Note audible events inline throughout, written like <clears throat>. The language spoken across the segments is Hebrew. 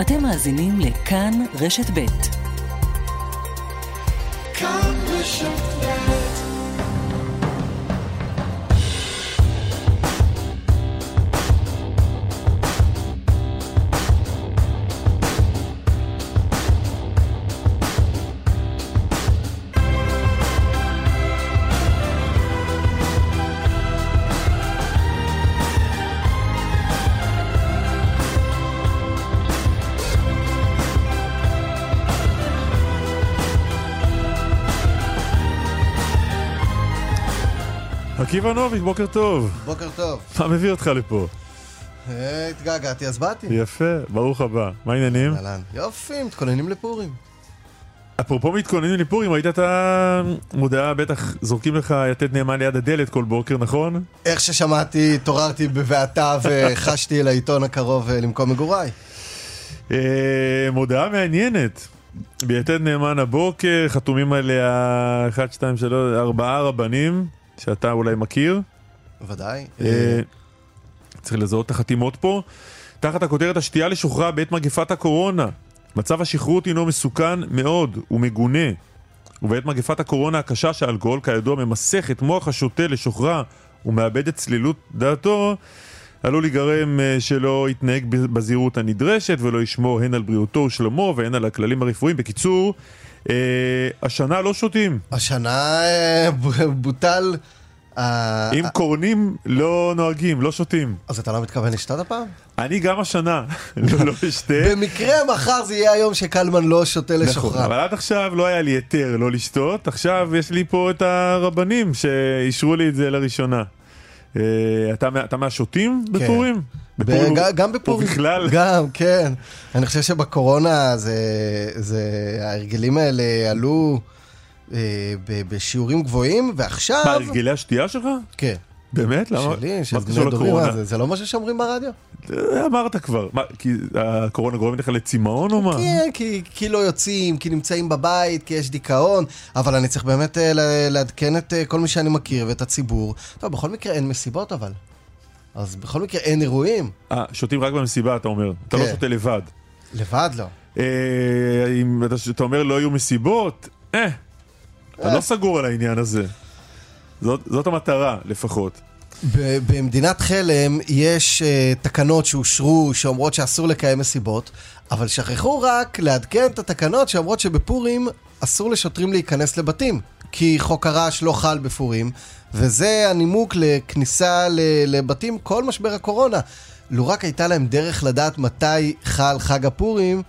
אתם מאזינים לכאן רשת ב'. כאן רשת עקיבא נוביק, בוקר טוב. בוקר טוב. מה מביא אותך לפה? אה, התגעגעתי, אז באתי. יפה, ברוך הבא. מה העניינים? יופי, מתכוננים לפורים. אפרופו מתכוננים לפורים, ראית את המודעה, בטח זורקים לך יתד נאמן ליד הדלת כל בוקר, נכון? איך ששמעתי, התעוררתי בבעתה וחשתי אל העיתון הקרוב אה, למקום מגוריי. אה, מודעה מעניינת. ביתד נאמן הבוקר, חתומים עליה 1, 2, 3, 4 רבנים. שאתה אולי מכיר. ודאי. אה, צריך לזהות את החתימות פה. תחת הכותרת השתייה לשוחרר בעת מגפת הקורונה. מצב השכרות הינו מסוכן מאוד ומגונה. ובעת מגפת הקורונה הקשה שהאלכוהול כידוע ממסך את מוח השוטה לשוחרר ומאבד את צלילות דעתו, עלול להיגרם אה, שלא יתנהג בזהירות הנדרשת ולא ישמור הן על בריאותו ושלומו והן על הכללים הרפואיים. בקיצור, השנה לא שותים. השנה אה, בוטל... אה, אם קורנים לא נוהגים, לא שותים. אז אתה לא מתכוון לשתות הפעם? אני גם השנה <laughs> לא, לא אשתה. במקרה מחר זה יהיה היום שקלמן לא שותה נכון, לשוחרר. אבל עד עכשיו לא היה לי היתר לא לשתות, עכשיו יש לי פה את הרבנים שאישרו לי את זה לראשונה. אתה מהשותים כן. בפורים? בפורים, גם בפורים. בכלל? גם, כן. אני חושב שבקורונה זה, זה, ההרגלים האלה עלו אה, בשיעורים גבוהים, ועכשיו... מה, הרגלי השתייה שלך? כן. באמת? למה? שלי, של בני דורים, זה, זה לא משהו שאומרים ברדיו? אמרת כבר. מה, כי הקורונה גורמת לך לצמאון או מה? כן, כי, כי לא יוצאים, כי נמצאים בבית, כי יש דיכאון, אבל אני צריך באמת אה, לעדכן את אה, כל מי שאני מכיר ואת הציבור. טוב, בכל מקרה אין מסיבות אבל. אז בכל מקרה אין אירועים. אה, שותים רק במסיבה, אתה אומר. אתה לא כן. שותה לבד. לבד לא. אה, אם אתה אומר לא יהיו מסיבות, אה, אתה לא סגור על העניין הזה. זאת המטרה, לפחות. במדינת חלם יש uh, תקנות שאושרו שאומרות שאסור לקיים מסיבות, אבל שכחו רק לעדכן את התקנות שאומרות שבפורים אסור לשוטרים להיכנס לבתים, כי חוק הרעש לא חל בפורים, וזה הנימוק לכניסה לבתים כל משבר הקורונה. לו רק הייתה להם דרך לדעת מתי חל חג הפורים,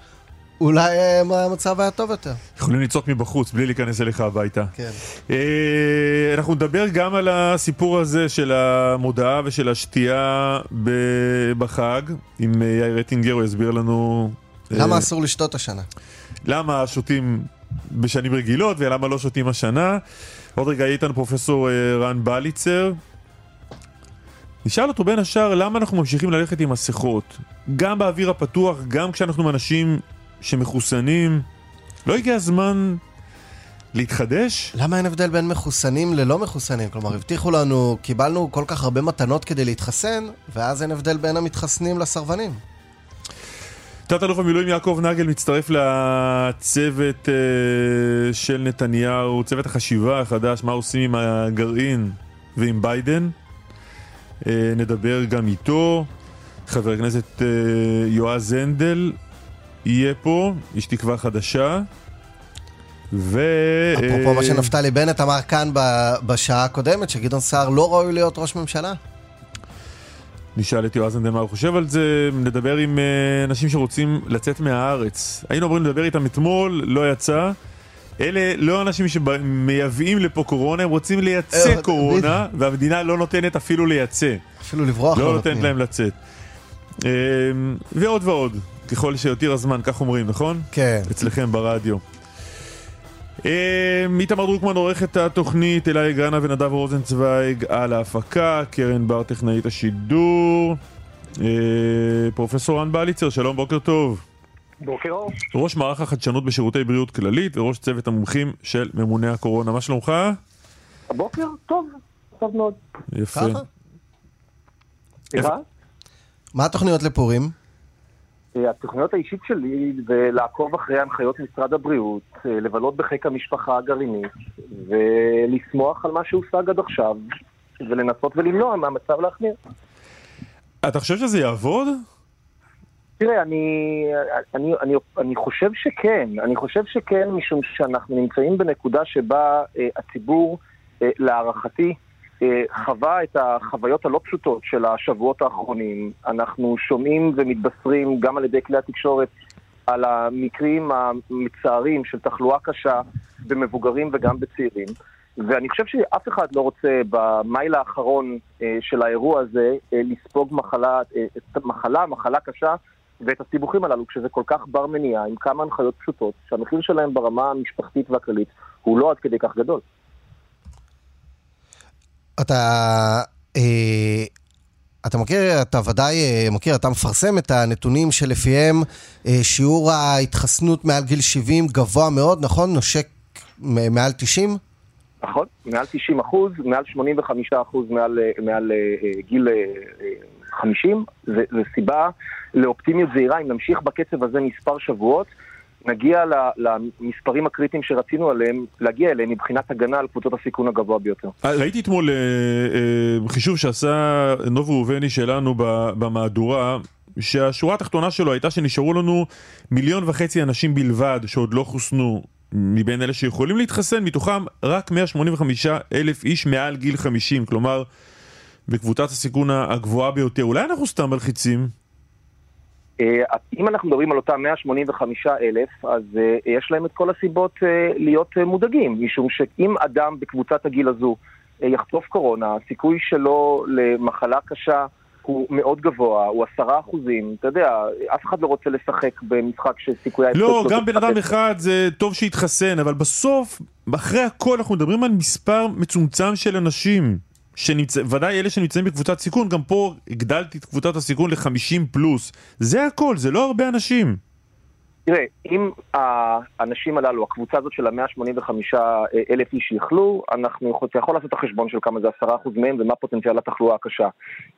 אולי אה, המצב היה טוב יותר. יכולים לצעוק מבחוץ בלי להיכנס אליך הביתה. כן. אה, אנחנו נדבר גם על הסיפור הזה של המודעה ושל השתייה בחג, עם אה, יאיר רטינגר, הוא יסביר לנו... למה אסור לשתות השנה? למה שותים בשנים רגילות ולמה לא שותים השנה. עוד רגע יהיה איתנו פרופסור רן בליצר. נשאל אותו בין השאר למה אנחנו ממשיכים ללכת עם מסכות, גם באוויר הפתוח, גם כשאנחנו אנשים שמחוסנים, לא הגיע הזמן להתחדש? למה אין הבדל בין מחוסנים ללא מחוסנים? כלומר, הבטיחו לנו, קיבלנו כל כך הרבה מתנות כדי להתחסן, ואז אין הבדל בין המתחסנים לסרבנים. תת-אלוף המילואים יעקב נגל מצטרף לצוות uh, של נתניהו, צוות החשיבה החדש, מה עושים עם הגרעין ועם ביידן. Uh, נדבר גם איתו. חבר הכנסת uh, יועז הנדל יהיה פה, איש תקווה חדשה. ו... אפרופו מה שנפתלי בנט אמר כאן בשעה הקודמת, שגדעון סער לא ראוי להיות ראש ממשלה. נשאל את יועז נדל מה הוא חושב על זה, נדבר עם uh, אנשים שרוצים לצאת מהארץ. היינו אמורים לדבר איתם אתמול, לא יצא. אלה לא אנשים שמייבאים לפה קורונה, הם רוצים לייצא אה, קורונה, והמדינה לא נותנת אפילו לייצא. אפילו לברוח לא, לא נותנת להם לצאת. ועוד ועוד. ככל שיותיר הזמן, כך אומרים, נכון? כן. אצלכם ברדיו. אה, איתמר דרוקמן עורך את התוכנית, אלעי גרנה ונדב רוזנצוויג על ההפקה, קרן בר טכנאית השידור, אה, פרופסור רן בליצר, שלום, בוקר טוב. בוקר אור. ראש מערך החדשנות בשירותי בריאות כללית וראש צוות המומחים של ממוני הקורונה, מה שלומך? הבוקר טוב, טוב מאוד. יפה. ככה? מה התוכניות לפורים? אה, התוכניות האישית שלי זה לעקוב אחרי הנחיות משרד הבריאות, אה, לבלות בחיק המשפחה הגרעינית, ולשמוח על מה שהושג עד עכשיו, ולנסות ולמנוע מהמצב להחמיר. אתה חושב שזה יעבוד? תראה, אני, אני, אני, אני חושב שכן, אני חושב שכן, משום שאנחנו נמצאים בנקודה שבה אה, הציבור, אה, להערכתי, חווה את החוויות הלא פשוטות של השבועות האחרונים. אנחנו שומעים ומתבשרים גם על ידי כלי התקשורת על המקרים המצערים של תחלואה קשה במבוגרים וגם בצעירים. ואני חושב שאף אחד לא רוצה במייל האחרון אה, של האירוע הזה אה, לספוג מחלה, אה, מחלה, מחלה קשה ואת הסיבוכים הללו, כשזה כל כך בר מניעה, עם כמה הנחיות פשוטות, שהמחיר שלהם ברמה המשפחתית והכללית הוא לא עד כדי כך גדול. אתה, אה, אתה מכיר, אתה ודאי אה, מכיר, אתה מפרסם את הנתונים שלפיהם אה, שיעור ההתחסנות מעל גיל 70 גבוה מאוד, נכון? נושק מעל 90? נכון, מעל 90 אחוז, מעל 85 אחוז מעל, מעל גיל אה, אה, 50, זה, זה סיבה לאופטימיות זהירה, אם נמשיך בקצב הזה מספר שבועות, נגיע למספרים הקריטיים שרצינו עליהם, להגיע אליהם מבחינת הגנה על קבוצות הסיכון הגבוה ביותר. ראיתי אתמול אה, אה, חישוב שעשה נוב ראובני שלנו במהדורה, שהשורה התחתונה שלו הייתה שנשארו לנו מיליון וחצי אנשים בלבד שעוד לא חוסנו מבין אלה שיכולים להתחסן, מתוכם רק 185 אלף איש מעל גיל 50, כלומר בקבוצת הסיכון הגבוהה ביותר. אולי אנחנו סתם מלחיצים? אה, אם אנחנו מדברים על אותם 185 אלף, אז אה, יש להם את כל הסיבות אה, להיות מודאגים, משום שאם אדם בקבוצת הגיל הזו יחטוף קורונה, הסיכוי שלו למחלה קשה הוא מאוד גבוה, הוא עשרה אחוזים, אתה יודע, אף אחד לא רוצה לשחק במשחק שסיכויי... לא, ההפסד גם בן אדם. אחד זה טוב שיתחסן, אבל בסוף, אחרי הכל אנחנו מדברים על מספר מצומצם של אנשים. שנמצא, ודאי אלה שנמצאים בקבוצת סיכון, גם פה הגדלתי את קבוצת הסיכון ל-50 פלוס. זה הכל, זה לא הרבה אנשים. תראה, אם האנשים הללו, הקבוצה הזאת של ה-185 אלף איש יכלו, אנחנו אתה יכול לעשות את החשבון של כמה זה עשרה אחוז מהם ומה פוטנציאל התחלואה הקשה.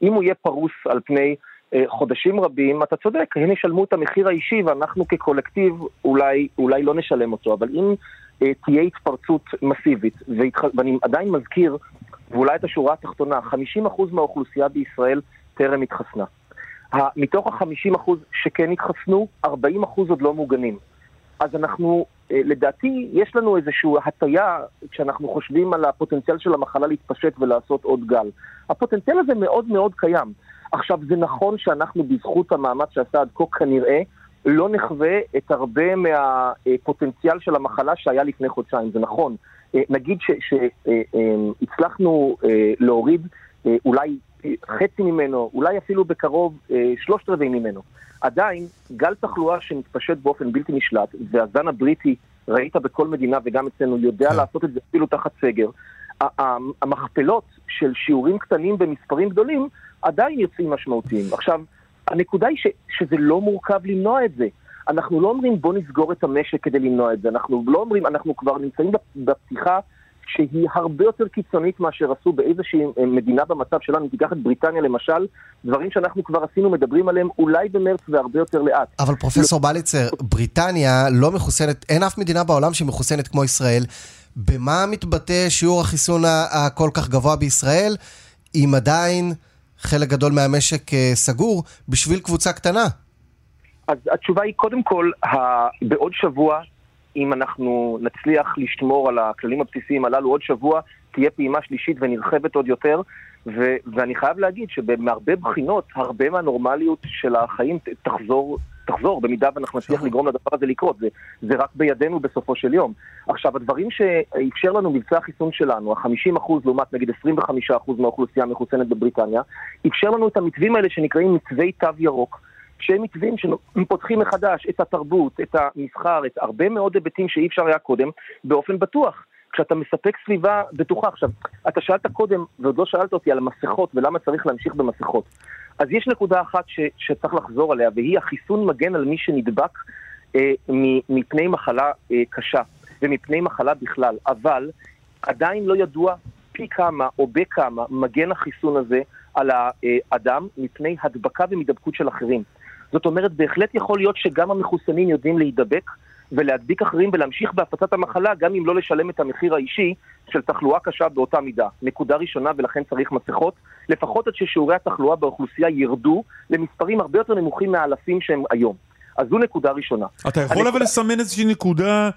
אם הוא יהיה פרוס על פני אה, חודשים רבים, אתה צודק, הם ישלמו את המחיר האישי ואנחנו כקולקטיב אולי, אולי לא נשלם אותו, אבל אם אה, תהיה התפרצות מסיבית, והתח... ואני עדיין מזכיר, ואולי את השורה התחתונה, 50% מהאוכלוסייה בישראל טרם התחסנה. מתוך ה-50% שכן התחסנו, 40% עוד לא מוגנים. אז אנחנו, אה, לדעתי, יש לנו איזושהי הטיה כשאנחנו חושבים על הפוטנציאל של המחלה להתפשט ולעשות עוד גל. הפוטנציאל הזה מאוד מאוד קיים. עכשיו, זה נכון שאנחנו בזכות המאמץ שעשה עד כה כנראה לא נחווה את הרבה מהפוטנציאל של המחלה שהיה לפני חודשיים, זה נכון. אה, נגיד שהצלחנו להוריד אה, אולי חצי ממנו, אולי אפילו בקרוב אה, שלושת רבעי ממנו. עדיין, גל תחלואה שמתפשט באופן בלתי נשלט, והזן הבריטי, ראית בכל מדינה וגם אצלנו, יודע כן. לעשות את זה אפילו תחת סגר. המכפלות של שיעורים קטנים במספרים גדולים עדיין יוצאים משמעותיים. עכשיו, הנקודה היא ש, שזה לא מורכב למנוע את זה. אנחנו לא אומרים בוא נסגור את המשק כדי למנוע את זה, אנחנו לא אומרים, אנחנו כבר נמצאים בפתיחה שהיא הרבה יותר קיצונית מאשר עשו באיזושהי אה, מדינה במצב שלנו. תיקח את בריטניה למשל, דברים שאנחנו כבר עשינו, מדברים עליהם אולי במרץ והרבה יותר לאט. אבל פרופסור בליצר, בריטניה לא מחוסנת, אין אף מדינה בעולם שמחוסנת כמו ישראל. במה מתבטא שיעור החיסון הכל כך גבוה בישראל, אם עדיין חלק גדול מהמשק אה, סגור, בשביל קבוצה קטנה? אז התשובה היא קודם כל, ה... בעוד שבוע, אם אנחנו נצליח לשמור על הכללים הבסיסיים הללו, עוד שבוע תהיה פעימה שלישית ונרחבת עוד יותר, ו... ואני חייב להגיד שבהרבה בחינות, הרבה מהנורמליות של החיים תחזור, תחזור, במידה ואנחנו נצליח לגרום לדבר הזה לקרות, זה, זה רק בידינו בסופו של יום. עכשיו, הדברים שאפשר לנו מבצע החיסון שלנו, ה-50% לעומת נגיד 25% מהאוכלוסייה המחוסנת בבריטניה, אפשר לנו את המתווים האלה שנקראים מתווי תו ירוק. שהם מתווים שפותחים מחדש את התרבות, את המסחר, את הרבה מאוד היבטים שאי אפשר היה קודם, באופן בטוח. כשאתה מספק סביבה בטוחה. עכשיו, אתה שאלת קודם, ועוד לא שאלת אותי על מסכות ולמה צריך להמשיך במסכות. אז יש נקודה אחת ש, שצריך לחזור עליה, והיא החיסון מגן על מי שנדבק אה, מפני מחלה אה, קשה ומפני מחלה בכלל, אבל עדיין לא ידוע פי כמה או בכמה מגן החיסון הזה על האדם מפני הדבקה ומדבקות של אחרים. זאת אומרת, בהחלט יכול להיות שגם המחוסנים יודעים להידבק ולהדביק אחרים ולהמשיך בהפצת המחלה, גם אם לא לשלם את המחיר האישי של תחלואה קשה באותה מידה. נקודה ראשונה, ולכן צריך מסכות, לפחות עד ששיעורי התחלואה באוכלוסייה ירדו למספרים הרבה יותר נמוכים מהאלפים שהם היום. אז זו נקודה ראשונה. אתה יכול אבל לסמן איזושהי נקודה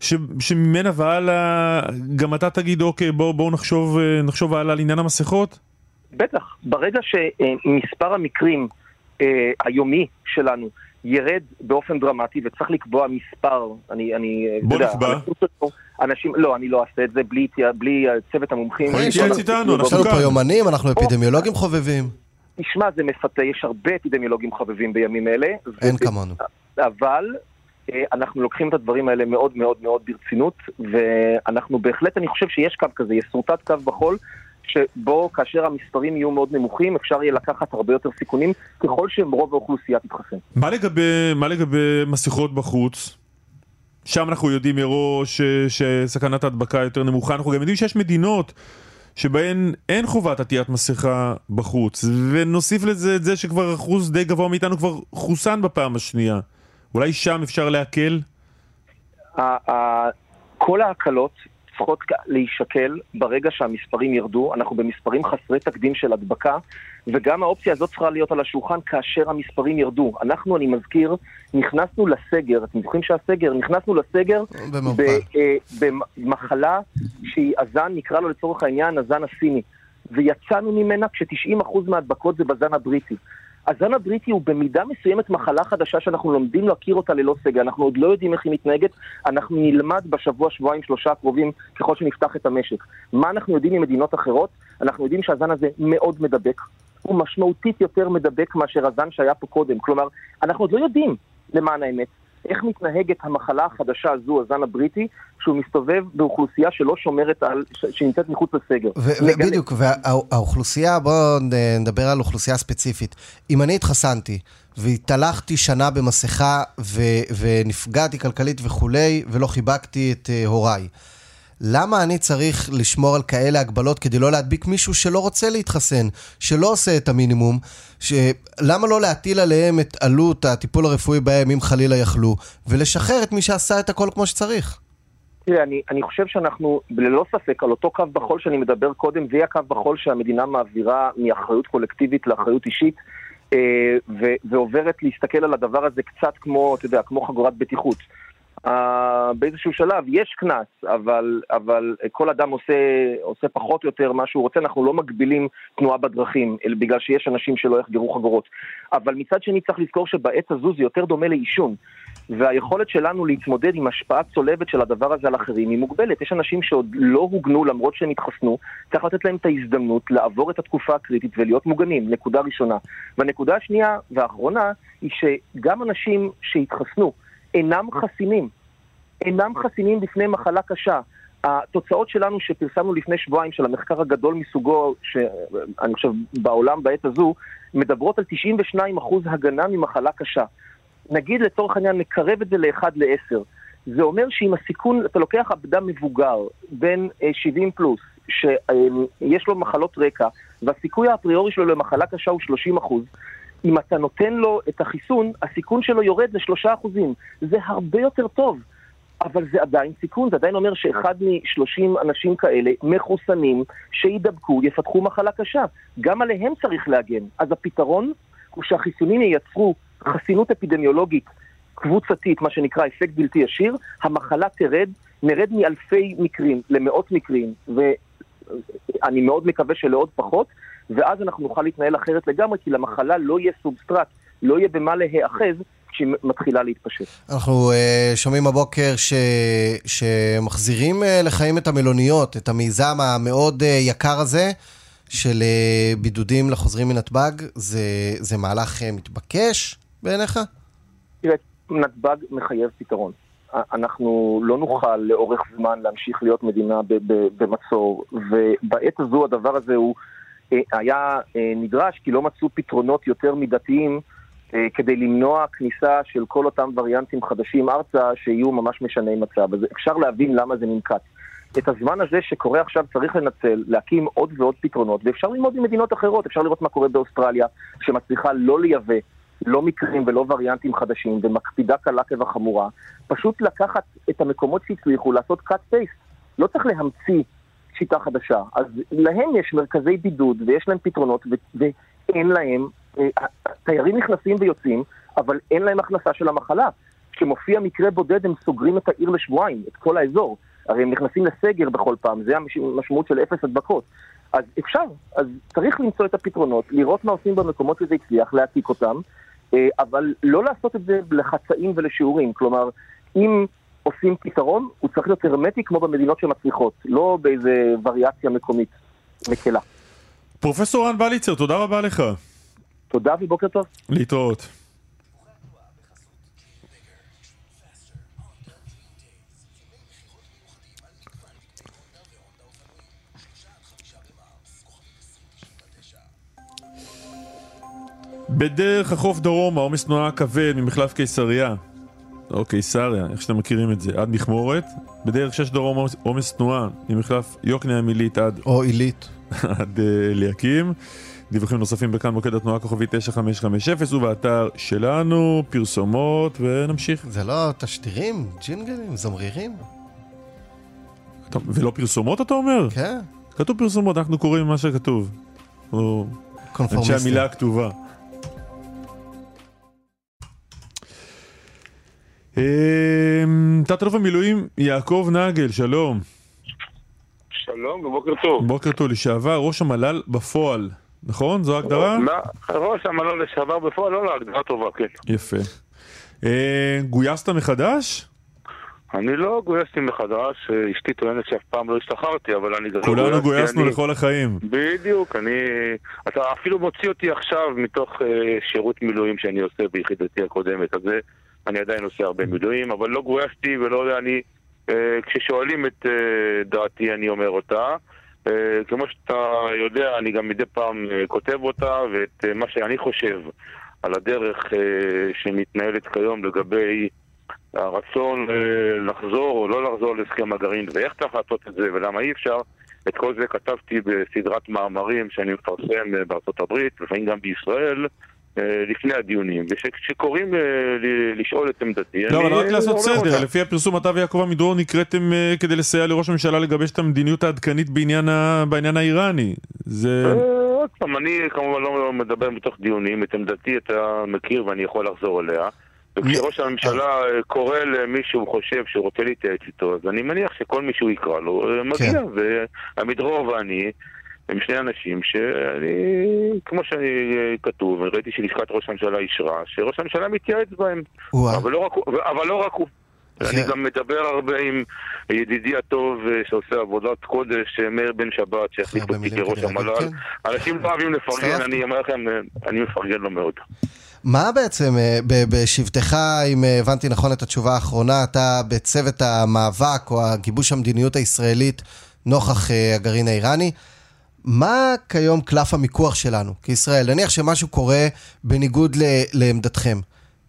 ש, שממנה והלאה גם אתה תגיד אוקיי בואו בוא נחשוב, אה, נחשוב הלאה על עניין המסכות? בטח. ברגע שמספר המקרים אה, היומי שלנו ירד באופן דרמטי וצריך לקבוע מספר, אני, אני, אה, בוא נקבע. אנשים, לא, אני לא אעשה את זה בלי, בלי צוות המומחים. יכול להתייעץ איתנו, יש אנחנו לנו כאן. פה יומנים, אנחנו אפידמיולוגים חובבים. תשמע, זה מפתה, יש הרבה אפידמיולוגים חובבים בימים אלה. אין ו- כמונו. אבל אה, אנחנו לוקחים את הדברים האלה מאוד מאוד מאוד ברצינות, ואנחנו בהחלט, אני חושב שיש קו כזה, ישורטט קו בחול, שבו כאשר המספרים יהיו מאוד נמוכים, אפשר יהיה לקחת הרבה יותר סיכונים, ככל שרוב האוכלוסייה תתחסן. מה לגבי, מה לגבי מסכות בחוץ? שם אנחנו יודעים מראש אה, שסכנת ההדבקה יותר נמוכה, אנחנו גם יודעים שיש מדינות שבהן אין חובת עטיית מסכה בחוץ, ונוסיף לזה את זה שכבר אחוז די גבוה מאיתנו כבר חוסן בפעם השנייה. אולי שם אפשר להקל? כל ההקלות כ- להישקל ברגע שהמספרים ירדו, אנחנו במספרים חסרי תקדים של הדבקה, וגם האופציה הזאת צריכה להיות על השולחן כאשר המספרים ירדו. אנחנו, אני מזכיר, נכנסנו לסגר, אתם זוכרים שהסגר? נכנסנו לסגר. ב- אה, במחלה שהיא הזן, נקרא לו לצורך העניין הזן הסיני, ויצאנו ממנה כש-90% מההדבקות זה בזן הבריטי. הזן הבריטי הוא במידה מסוימת מחלה חדשה שאנחנו לומדים להכיר אותה ללא סגר. אנחנו עוד לא יודעים איך היא מתנהגת, אנחנו נלמד בשבוע, שבועיים, שלושה הקרובים, ככל שנפתח את המשק. מה אנחנו יודעים ממדינות אחרות? אנחנו יודעים שהזן הזה מאוד מדבק. הוא משמעותית יותר מדבק מאשר הזן שהיה פה קודם. כלומר, אנחנו עוד לא יודעים, למען האמת, איך מתנהגת המחלה החדשה הזו, הזן הבריטי, כשהוא מסתובב באוכלוסייה שלא שומרת על, ש- שנמצאת מחוץ לסגר. ובדיוק, והאוכלוסייה, בואו נדבר על אוכלוסייה ספציפית. אם אני התחסנתי והתהלכתי שנה במסכה ו- ונפגעתי כלכלית וכולי, ולא חיבקתי את uh, הוריי, למה אני צריך לשמור על כאלה הגבלות כדי לא להדביק מישהו שלא רוצה להתחסן, שלא עושה את המינימום? ש... למה לא להטיל עליהם את עלות הטיפול הרפואי בהם אם חלילה יכלו, ולשחרר את מי שעשה את הכל כמו שצריך? תראה, אני, אני חושב שאנחנו, ללא ספק, על אותו קו בחול שאני מדבר קודם, זה יהיה הקו בחול שהמדינה מעבירה מאחריות קולקטיבית לאחריות אישית, אה, ו, ועוברת להסתכל על הדבר הזה קצת כמו, אתה יודע, כמו חגורת בטיחות. אה, באיזשהו שלב יש קנס, אבל, אבל כל אדם עושה, עושה פחות או יותר מה שהוא רוצה, אנחנו לא מגבילים תנועה בדרכים, אלא בגלל שיש אנשים שלא יחגרו חגורות. אבל מצד שני צריך לזכור שבעת הזו זה יותר דומה לעישון. והיכולת שלנו להתמודד עם השפעה צולבת של הדבר הזה על אחרים היא מוגבלת. יש אנשים שעוד לא הוגנו למרות שהם התחסנו, צריך לתת להם את ההזדמנות לעבור את התקופה הקריטית ולהיות מוגנים, נקודה ראשונה. והנקודה השנייה והאחרונה היא שגם אנשים שהתחסנו אינם חסינים. אינם חסינים בפני מחלה קשה. התוצאות שלנו שפרסמנו לפני שבועיים של המחקר הגדול מסוגו, שאני חושב בעולם בעת הזו, מדברות על 92% הגנה ממחלה קשה. נגיד לצורך העניין נקרב את זה ל-1 ל-10. זה אומר שאם הסיכון, אתה לוקח אדם מבוגר, בן אה, 70 פלוס, שיש לו מחלות רקע, והסיכוי האפריורי שלו למחלה קשה הוא 30 אחוז, אם אתה נותן לו את החיסון, הסיכון שלו יורד ל-3 אחוזים. זה הרבה יותר טוב. אבל זה עדיין סיכון, זה עדיין אומר שאחד מ-30 אנשים כאלה מחוסנים שידבקו יפתחו מחלה קשה. גם עליהם צריך להגן. אז הפתרון הוא שהחיסונים ייצרו חסינות אפידמיולוגית קבוצתית, מה שנקרא אפקט בלתי ישיר, המחלה תרד, נרד מאלפי מקרים למאות מקרים, ואני מאוד מקווה שלעוד פחות, ואז אנחנו נוכל להתנהל אחרת לגמרי, כי למחלה לא יהיה סובסטרט, לא יהיה במה להיאחז כשהיא מתחילה להתפשט. אנחנו uh, שומעים הבוקר ש... שמחזירים uh, לחיים את המלוניות, את המיזם המאוד uh, יקר הזה של uh, בידודים לחוזרים מנתב"ג. זה, זה מהלך uh, מתבקש בעיניך? תראה, נתב"ג מחייב פתרון. אנחנו לא נוכל לאורך זמן להמשיך להיות מדינה במצור, ובעת הזו הדבר הזה הוא היה אה, נדרש כי לא מצאו פתרונות יותר מידתיים אה, כדי למנוע כניסה של כל אותם וריאנטים חדשים ארצה שיהיו ממש משני מצב. אז אפשר להבין למה זה ננקט. את הזמן הזה שקורה עכשיו צריך לנצל, להקים עוד ועוד פתרונות, ואפשר ללמוד ממדינות אחרות, אפשר לראות מה קורה באוסטרליה, שמצליחה לא לייבא לא מקרים ולא וריאנטים חדשים, ומקפידה קלה כבחמורה, פשוט לקחת את המקומות שהצליחו לעשות cut paste. לא צריך להמציא שיטה חדשה. אז להם יש מרכזי בידוד ויש להם פתרונות ו- ואין להם, אה, תיירים נכנסים ויוצאים, אבל אין להם הכנסה של המחלה. כשמופיע מקרה בודד הם סוגרים את העיר לשבועיים, את כל האזור. הרי הם נכנסים לסגר בכל פעם, זה המשמעות של אפס הדבקות. אז אפשר, אז צריך למצוא את הפתרונות, לראות מה עושים במקומות שזה הצליח, להעתיק אותם, אה, אבל לא לעשות את זה לחצאים ולשיעורים. כלומר, אם עושים פתרון, הוא צריך להיות הרמטי כמו במדינות שמצליחות, לא באיזה וריאציה מקומית מקלה. פרופסור רן בליצר, תודה רבה לך. תודה ובוקר טוב. להתראות. בדרך החוף דרומה, עומס תנועה כבד ממחלף קיסריה, או קיסריה, איך שאתם מכירים את זה, עד מכמורת. בדרך 6 דרום עומס- תנועה ממחלף יוקנעם עילית עד, או עילית. <laughs> עד אה, אליקים. דיווחים נוספים בכאן מוקד התנועה כוכבי 9550 ובאתר שלנו, פרסומות ונמשיך. זה לא תשדירים, ג'ינגלים, זמרירים? אתה- ולא פרסומות אתה אומר? כן, כתוב פרסומות, אנחנו קוראים מה שכתוב. או אנשי קונפורמיסטים. המילה הכתובה. תת-אלוף המילואים יעקב נגל, שלום. שלום ובוקר טוב. בוקר טוב, לשעבר ראש המל"ל בפועל, נכון? זו ההגדרה? ראש המלון לשעבר בפועל, לא, לא, הגדרה טובה, כן. יפה. אה, גויסת מחדש? אני לא גויסתי מחדש, אשתי טוענת שאף פעם לא השתחררתי, אבל אני גם לא כולנו גויסנו אני- לכל החיים. בדיוק, אני... אתה אפילו מוציא אותי עכשיו מתוך אה, שירות מילואים שאני עושה ביחידתי הקודמת, אז זה, אני עדיין עושה הרבה מילואים, אבל לא גויסתי ולא יודע, אני... אה, כששואלים את אה, דעתי אני אומר אותה. אה, כמו שאתה יודע, אני גם מדי פעם כותב אותה, ואת מה שאני חושב על הדרך שמתנהלת כיום לגבי הרצון לחזור או לא לחזור להסכם הגרעין ואיך צריך לעשות את זה ולמה אי אפשר, את כל זה כתבתי בסדרת מאמרים שאני מפרסם בארצות הברית, לפעמים גם בישראל, לפני הדיונים. וכשקוראים אה, לשאול את עמדתי, לא, אבל רק אה, לעשות אומר סדר. לפי הפרסום אתה ויעקב עמידרור נקראתם אה, כדי לסייע לראש הממשלה לגבש את המדיניות העדכנית בעניין האיראני. זה... אה, עוד פעם, אני כמובן לא מדבר מתוך דיונים, את עמדתי אתה מכיר ואני יכול לחזור אליה. וכשראש הממשלה אה, קורא למי שהוא חושב שהוא רוצה להתייעץ איתו, אז אני מניח שכל מי שהוא יקרא לו אה, מגיע. כן. ועמידרור ואני הם שני אנשים שאני, כמו שאני אה, כתוב, ראיתי שלשכת ראש הממשלה אישרה, שראש הממשלה מתייעץ בהם. אבל לא רק. אבל לא רק הוא. כן. אני גם מדבר הרבה עם ידידי הטוב אה, שעושה עבודת קודש, אה, מאיר בן שבת, שהחליף הרבה אותי כראש המל"ל. כן. אנשים לא אוהבים לפרגן. אני אומר לכם, אני מפרגן לו מאוד. מה בעצם, בשבתך, אם הבנתי נכון את התשובה האחרונה, אתה בצוות המאבק או הגיבוש המדיניות הישראלית נוכח הגרעין האיראני, מה כיום קלף המיקוח שלנו כישראל? נניח שמשהו קורה בניגוד ל- לעמדתכם.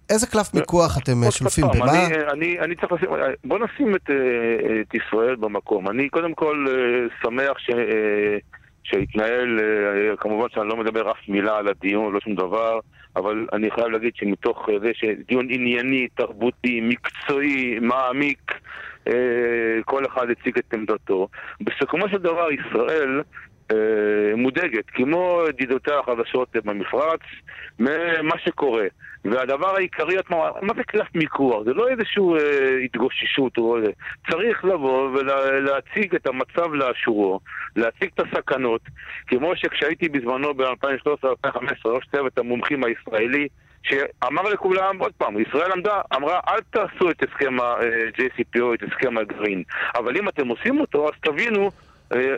איזה קלף מיקוח אתם אה, שולפים? פעם, במה? אני, אני, אני צריך לשים, בוא נשים את, אה, את ישראל במקום. אני קודם כל אה, שמח ש, אה, שהתנהל, אה, כמובן שאני לא מדבר אף מילה על הדיון, לא שום דבר, אבל אני חייב להגיד שמתוך אה, זה שדיון ענייני, תרבותי, מקצועי, מעמיק, אה, כל אחד הציג את עמדתו. בסיכומו של דבר ישראל אה, מודאגת, כמו ידידותיה החדשות במפרץ, ממה שקורה. והדבר העיקרי, מה, זה קלף מיקוח? זה לא איזושהי אה, התגוששות, או, אה, צריך לבוא ולהציג את המצב לאשורו, להציג את הסכנות, כמו שכשהייתי בזמנו ב-2013-2015 ראש צוות המומחים הישראלי, שאמר לכולם, עוד פעם, ישראל עמדה, אמרה, אל תעשו את הסכם ה-JCPO, את הסכם הגרעין, אבל אם אתם עושים אותו, אז תבינו אה,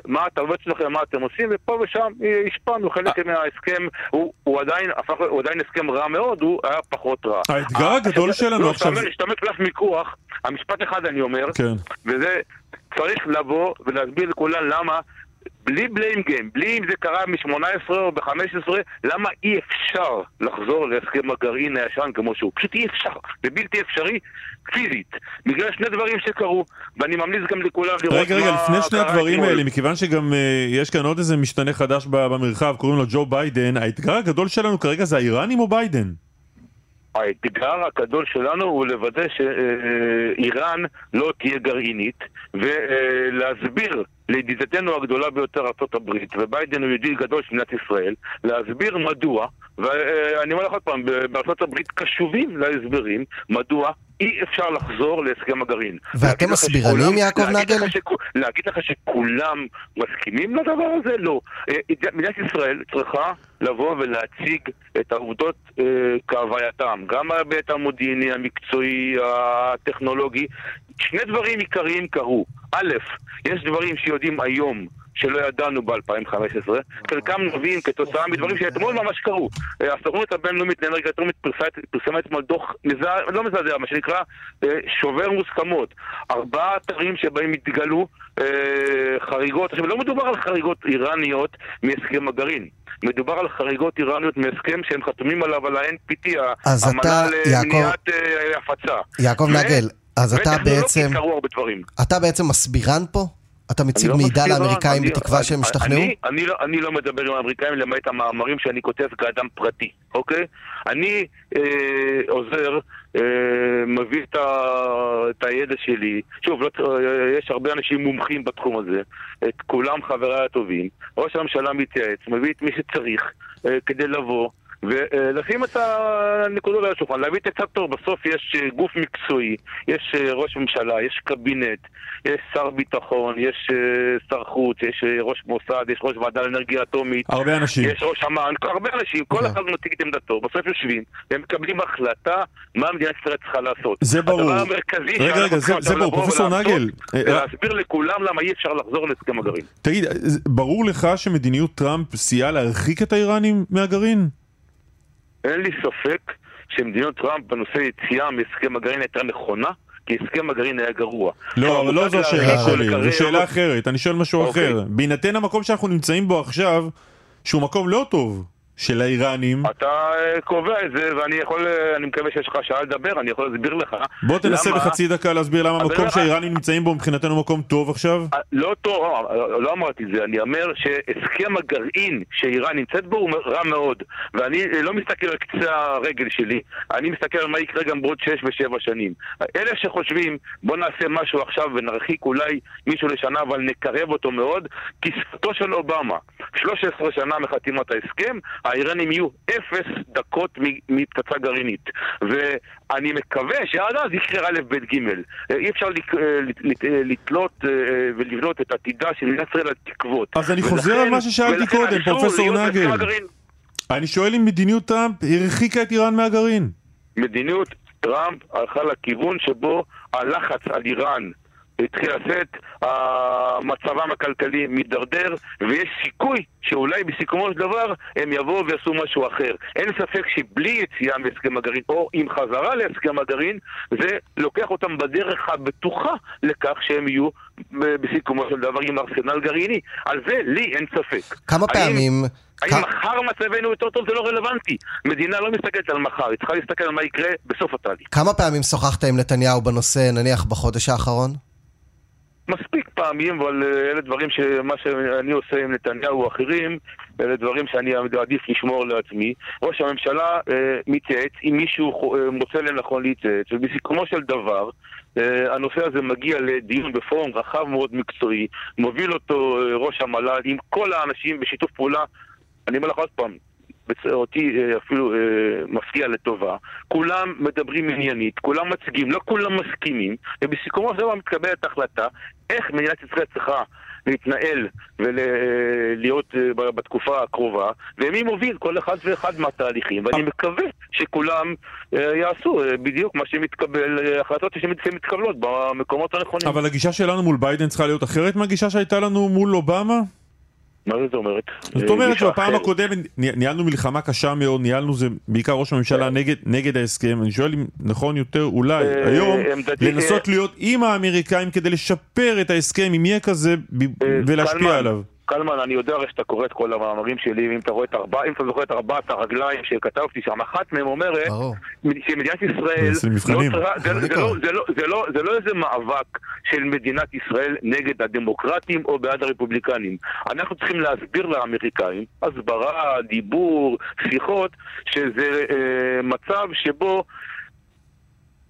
מה התרבות שלכם, מה אתם עושים, ופה ושם אה, השפענו, חלק מההסכם הוא, הוא, עדיין, הפך, הוא עדיין הסכם רע מאוד, הוא היה פחות רע. האתגר אה, הגדול שלנו לא, עכשיו כשאתה אומר קלף מיקוח, המשפט אחד אני אומר, כן. וזה צריך לבוא ולהסביר לכולם למה בלי בליים גיים, בלי אם זה קרה מ-18 או ב-15, למה אי אפשר לחזור להסכם הגרעין הישן כמו שהוא? פשוט אי אפשר, זה בלתי אפשרי פיזית, בגלל שני דברים שקרו, ואני ממליץ גם לכולם לראות רגע, רגע, מה לפני שני הדברים. האלה, מכיוון שגם אה, יש כאן עוד איזה משתנה חדש במרחב, קוראים לו ג'ו ביידן, האתגר הגדול שלנו כרגע זה האיראנים או ביידן? האתגר הגדול שלנו הוא לוודא שאיראן לא תהיה גרעינית ולהסביר לידידתנו הגדולה ביותר ארה"ב, וביידן הוא ידיד גדול של מדינת ישראל, להסביר מדוע, ואני אומר לך עוד פעם, הברית קשובים להסברים, מדוע אי אפשר לחזור להסכם הגרעין. ואתם שכולם- יעקב נגל? להגיד לך שכולם מסכימים לדבר הזה? לא. אה, מדינת ישראל צריכה לבוא ולהציג את העובדות אה, כהווייתם, גם בהיבט המודיעיני, המקצועי, הטכנולוגי. שני דברים עיקריים קרו. א', יש דברים שיודעים היום. שלא ידענו ב-2015, חלקם נובעים כתוצאה מדברים שאתמול ממש קרו. אה, הסוכנות הבינלאומית לאנרגיה אטומית פרסמה- אתמול דוח מזעזע, לא מזעזע, מה שנקרא אה, שובר מוסכמות. ארבעה אתרים שבהם התגלו אה, חריגות, עכשיו לא מדובר על חריגות איראניות מהסכם הגרעין. מדובר על חריגות איראניות מהסכם שהם חתומים עליו על ה-NPT, האמנה למניעת הפצה. יעקב נגל, אז אתה וטכנולוגית בעצם, קרו הרבה דברים. אתה בעצם מסבירן פה? אתה מציג לא מידע לאמריקאים בתקווה שהם ישתכנעו? אני, אני, לא, אני לא מדבר עם האמריקאים למעט המאמרים שאני כותב כאדם פרטי, אוקיי? אני אה, עוזר, אה, מביא את, ה, את הידע שלי. שוב, לא, אה, יש הרבה אנשים מומחים בתחום הזה, את כולם חבריי הטובים. ראש הממשלה מתייעץ, מביא את מי שצריך אה, כדי לבוא. ולשים את הנקודות על השולחן, להביא את טוב, בסוף יש אה, גוף מקצועי, יש אה, ראש ממשלה, יש קבינט, יש שר ביטחון, יש אה, שר חוץ, יש ראש מוסד, יש ראש ועדה לאנרגיה אטומית, הרבה אנשים. יש ראש אמ"ן, הרבה אנשים, כל כן. אחד מציג את עמדתו, בסוף יושבים, והם מקבלים החלטה מה מדינת ישראל צריכה לעשות. זה ברור. הדבר המרכזי רגע, רגע, זה- זה ברור. פרופסור נגל, להסביר לכולם למה אי אפשר לחזור להסכם הגרעין. תגיד, ברור לך שמדיניות טראמפ סייעה להרחיק את האיראנים מהגרעין? אין לי ספק שמדיניות טראמפ בנושא יציאה מהסכם הגרעין הייתה נכונה, כי הסכם הגרעין היה גרוע. לא, אבל לא זו השאלה או שלי, זו שאלה אחרת, אני שואל משהו אוקיי. אחר. בהינתן המקום שאנחנו נמצאים בו עכשיו, שהוא מקום לא טוב של האיראנים, אתה אה, קובע את זה, ואני יכול, אה, אני מקווה שיש לך שעה לדבר, אני יכול להסביר לך. בוא תנסה למה- בחצי דקה להסביר למה המקום שהאיראנים נמצאים בו מבחינתנו מקום טוב עכשיו? אה, לא טוב, לא, לא אמרתי זה, אני אומר שהסכם הגרעין שאיראן נמצאת בו הוא רע מאוד ואני לא מסתכל על קצה הרגל שלי, אני מסתכל על מה יקרה גם בעוד 6 ו-7 שנים. אלה שחושבים בוא נעשה משהו עכשיו ונרחיק אולי מישהו לשנה אבל נקרב אותו מאוד, כספתו של אובמה, 13 שנה מחתימת ההסכם, האיראנים יהיו אפס דקות מפצצה גרעינית ואני מקווה שעד אז יקרה א', ב', ג'. אה, אי אפשר אה, אה, לתלות ולבנות את עתידה של מדינת ישראל על תקוות. אז אני חוזר על מה ששאלתי קודם, פרופסור נגל. אני שואל אם מדיניות טראמפ הרחיקה את איראן מהגרעין. מדיניות טראמפ הלכה לכיוון שבו הלחץ על איראן התחיל לצאת, מצבם הכלכלי מידרדר, ויש סיכוי שאולי בסיכומו של דבר הם יבואו ויעשו משהו אחר. אין ספק שבלי יציאה מהסכם הגרעין, או עם חזרה להסכם הגרעין, זה לוקח אותם בדרך הבטוחה לכך שהם יהיו ב- בסיכומו של דבר עם ארסנל גרעיני. על זה לי אין ספק. כמה האם- פעמים... האם כ- מחר מצבנו יותר טוב זה לא רלוונטי. מדינה לא מסתכלת על מחר, היא צריכה להסתכל על מה יקרה בסוף התהליך. כמה פעמים שוחחת עם נתניהו בנושא, נניח בחודש האחרון? מספיק פעמים, אבל אה, אלה דברים שמה שאני עושה עם נתניהו או אחרים, אלה דברים שאני עדיף לשמור לעצמי. ראש הממשלה אה, מתייעץ אם מישהו אה, מוצא לנכון להתייעץ, ובסיכומו של דבר, אה, הנושא הזה מגיע לדיון בפורום רחב מאוד מקצועי, מוביל אותו אה, ראש המל"ל עם כל האנשים בשיתוף פעולה. אני אומר לך עוד פעם, אותי אה, אפילו אה, מפתיע לטובה, כולם מדברים עניינית, כולם מציגים, לא כולם מסכימים, ובסיכומו של דבר מתקבלת החלטה איך מדינת ישראל צריכה להתנהל ולהיות בתקופה הקרובה, ומי מוביל כל אחד ואחד מהתהליכים, ואני מקווה שכולם אה, יעשו אה, בדיוק מה שמתקבל, אה, החלטות שמתקבלות במקומות הנכונים. אבל הגישה שלנו מול ביידן צריכה להיות אחרת מהגישה שהייתה לנו מול אובמה? מה זאת אומרת? זאת אה, אומרת שבפעם. הקודמת ני- ניהלנו מלחמה קשה מאוד, ניהלנו זה בעיקר ראש הממשלה נגד, נגד ההסכם, אני שואל אם נכון יותר אולי אה, היום לנסות להיות עם האמריקאים כדי לשפר את ההסכם אם יהיה כזה אה, ולהשפיע עליו. קלמן, אני יודע הרי שאתה קורא את כל המאמרים שלי, ואם אתה רואה את ארבע, אם אתה זוכר את ארבעת הרגליים שכתבתי שם, אחת מהם אומרת. שמדינת ישראל, זה לא איזה מאבק של מדינת ישראל נגד הדמוקרטים או בעד הרפובליקנים. אנחנו צריכים להסביר לאמריקאים, הסברה, דיבור, שיחות, שזה אה, מצב שבו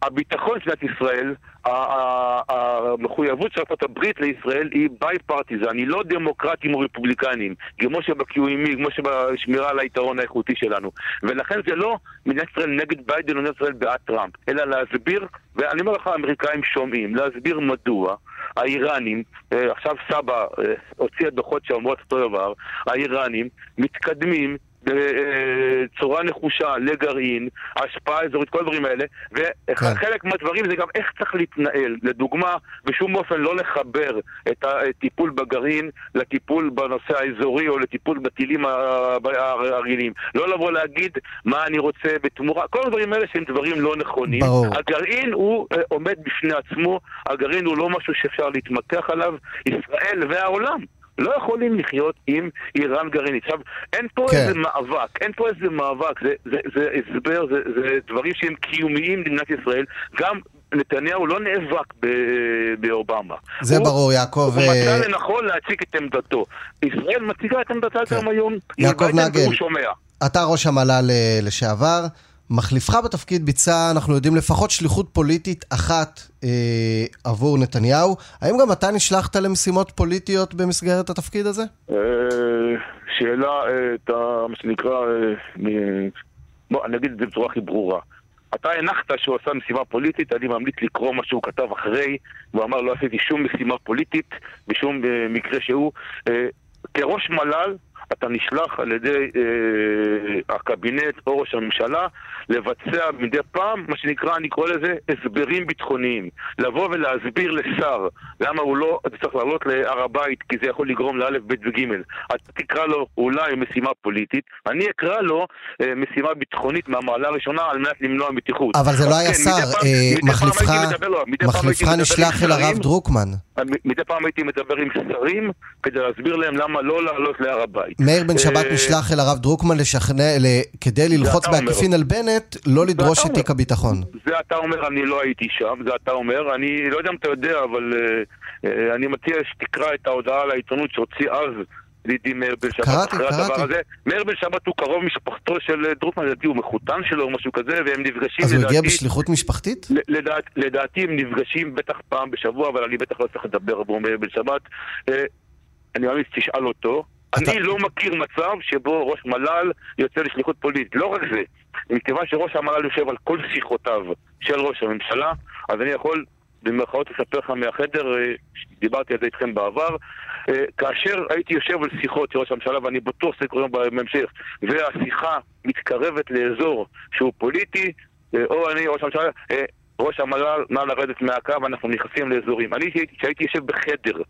הביטחון של מדינת ישראל, המחויבות של ארה"ב לישראל היא bipartisan, היא לא דמוקרטים או רפובליקנים, כמו שבקיומי, כמו שבשמירה על היתרון האיכותי שלנו. ולכן זה לא מדינת ישראל נגד ביידן או מדינת ישראל בעד טראמפ, אלא להסביר, ואני אומר לך, האמריקאים שומעים, להסביר מדוע האיראנים, אה, עכשיו סבא אה, הוציאה דוחות שאומרות אותו דבר, האיראנים מתקדמים בצורה נחושה לגרעין, השפעה אזורית, כל הדברים האלה, וחלק מהדברים זה גם איך צריך להתנהל. לדוגמה, בשום אופן לא לחבר את הטיפול בגרעין לטיפול בנושא האזורי או לטיפול בטילים הרגילים. לא לבוא להגיד מה אני רוצה בתמורה, כל הדברים האלה שהם דברים לא נכונים. ברור. הגרעין הוא אה, עומד בפני עצמו, הגרעין הוא לא משהו שאפשר להתמקח עליו. ישראל והעולם לא יכולים לחיות עם איראן גרעינית. עכשיו, אין פה כן. איזה מאבק, אין פה איזה מאבק, זה, זה, זה הסבר, זה, זה דברים שהם קיומיים למדינת ישראל. גם נתניהו לא נאבק ב- באובמה. זה הוא- ברור, יעקב. הוא אה, מצא לנכון להציג את עמדתו. ישראל מציגה את עמדתה כן. גם היום. יעקב נגל. אתה ראש המל"ל אה, לשעבר, מחליפך בתפקיד ביצע, אנחנו יודעים, לפחות שליחות פוליטית אחת אה, עבור נתניהו. האם גם אתה נשלחת למשימות פוליטיות במסגרת התפקיד הזה? אה, שאלה, אה, את ה- מה שנקרא, אה, בוא, אני אגיד את זה בצורה הכי ברורה. אתה הנחת שהוא עשה משימה פוליטית, אני ממליץ לקרוא מה שהוא כתב אחרי, והוא אמר לא עשיתי שום משימה פוליטית בשום אה, מקרה שהוא. כראש מל"ל אתה נשלח על ידי אה, הקבינט או ראש הממשלה לבצע מדי פעם, מה שנקרא, אני קורא לזה הסברים ביטחוניים. לבוא ולהסביר לשר למה הוא לא צריך לעלות להר הבית כי זה יכול לגרום לאלף, בית וגימל. אתה תקרא לו אולי משימה פוליטית, אני אקרא לו אה, משימה ביטחונית מהמעלה הראשונה על מנת למנוע מתיחות. אבל זה לא היה כן, שר, אה, מחליפך לא, נשלח אל הרב דרוקמן. מדי פעם הייתי מדבר עם שרים כדי להסביר להם למה לא לעלות להר הבית. מאיר בן שבת אה, נשלח אל הרב דרוקמן לשכנע, כדי ללחוץ. בעקיפין על בנט, לא לדרוש את. תיק הביטחון. זה אתה אומר, אני לא הייתי שם, זה אתה אומר. אני לא יודע אם אתה יודע, אבל אה, אה, אני מציע שתקרא את ההודעה לעיתונות שהוציא אז ידידי מאיר בן שבת קראתי, אחרי קראתי. הדבר הזה. מאיר בן שבת הוא קרוב משפחתו של דרוקמן, לדעתי הוא מחותן שלו או משהו כזה, והם נפגשים אז הוא הגיע לדעתי... בשליחות משפחתית? לדעת, לדעתי הם נפגשים בטח פעם בשבוע, אבל אני בטח לא צריך לדבר עבור מאיר בן שבת. אני מאמין שתשאל אותו. אני לא מכיר מצב שבו ראש מל"ל יוצא לשליחות פוליטית. לא רק זה, מכיוון שראש המל"ל יושב על כל שיחותיו של ראש הממשלה, אז אני יכול במרכאות לספר לך מהחדר, אה, דיברתי על זה איתכם בעבר, אה, כאשר הייתי יושב על שיחות של ראש הממשלה, ואני בטוח שזה קורה בהמשך, והשיחה מתקרבת לאזור שהוא פוליטי, אה, או אני, ראש הממשלה, ראש המל"ל, נא לרדת מהקו, אנחנו נכנסים לאזורים. אני, כשהייתי יושב בחדר,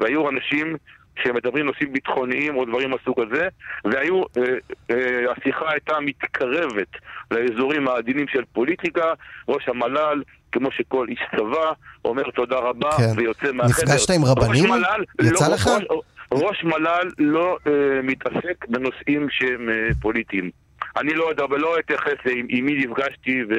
והיו אנשים שמדברים נושאים ביטחוניים או דברים מהסוג הזה, והיו, אה, אה, השיחה הייתה מתקרבת לאזורים העדינים של פוליטיקה, ראש המל"ל, כמו שכל איש צבא, אומר תודה רבה כן. ויוצא מהחדר. נפגשת עם רבנים? ראש מל"ל, יצא לא, לך? ראש, ראש מל"ל לא אה, מתעסק בנושאים שהם אה, פוליטיים. אני לא יודע ולא אתייחס עם, מי נפגשתי ו-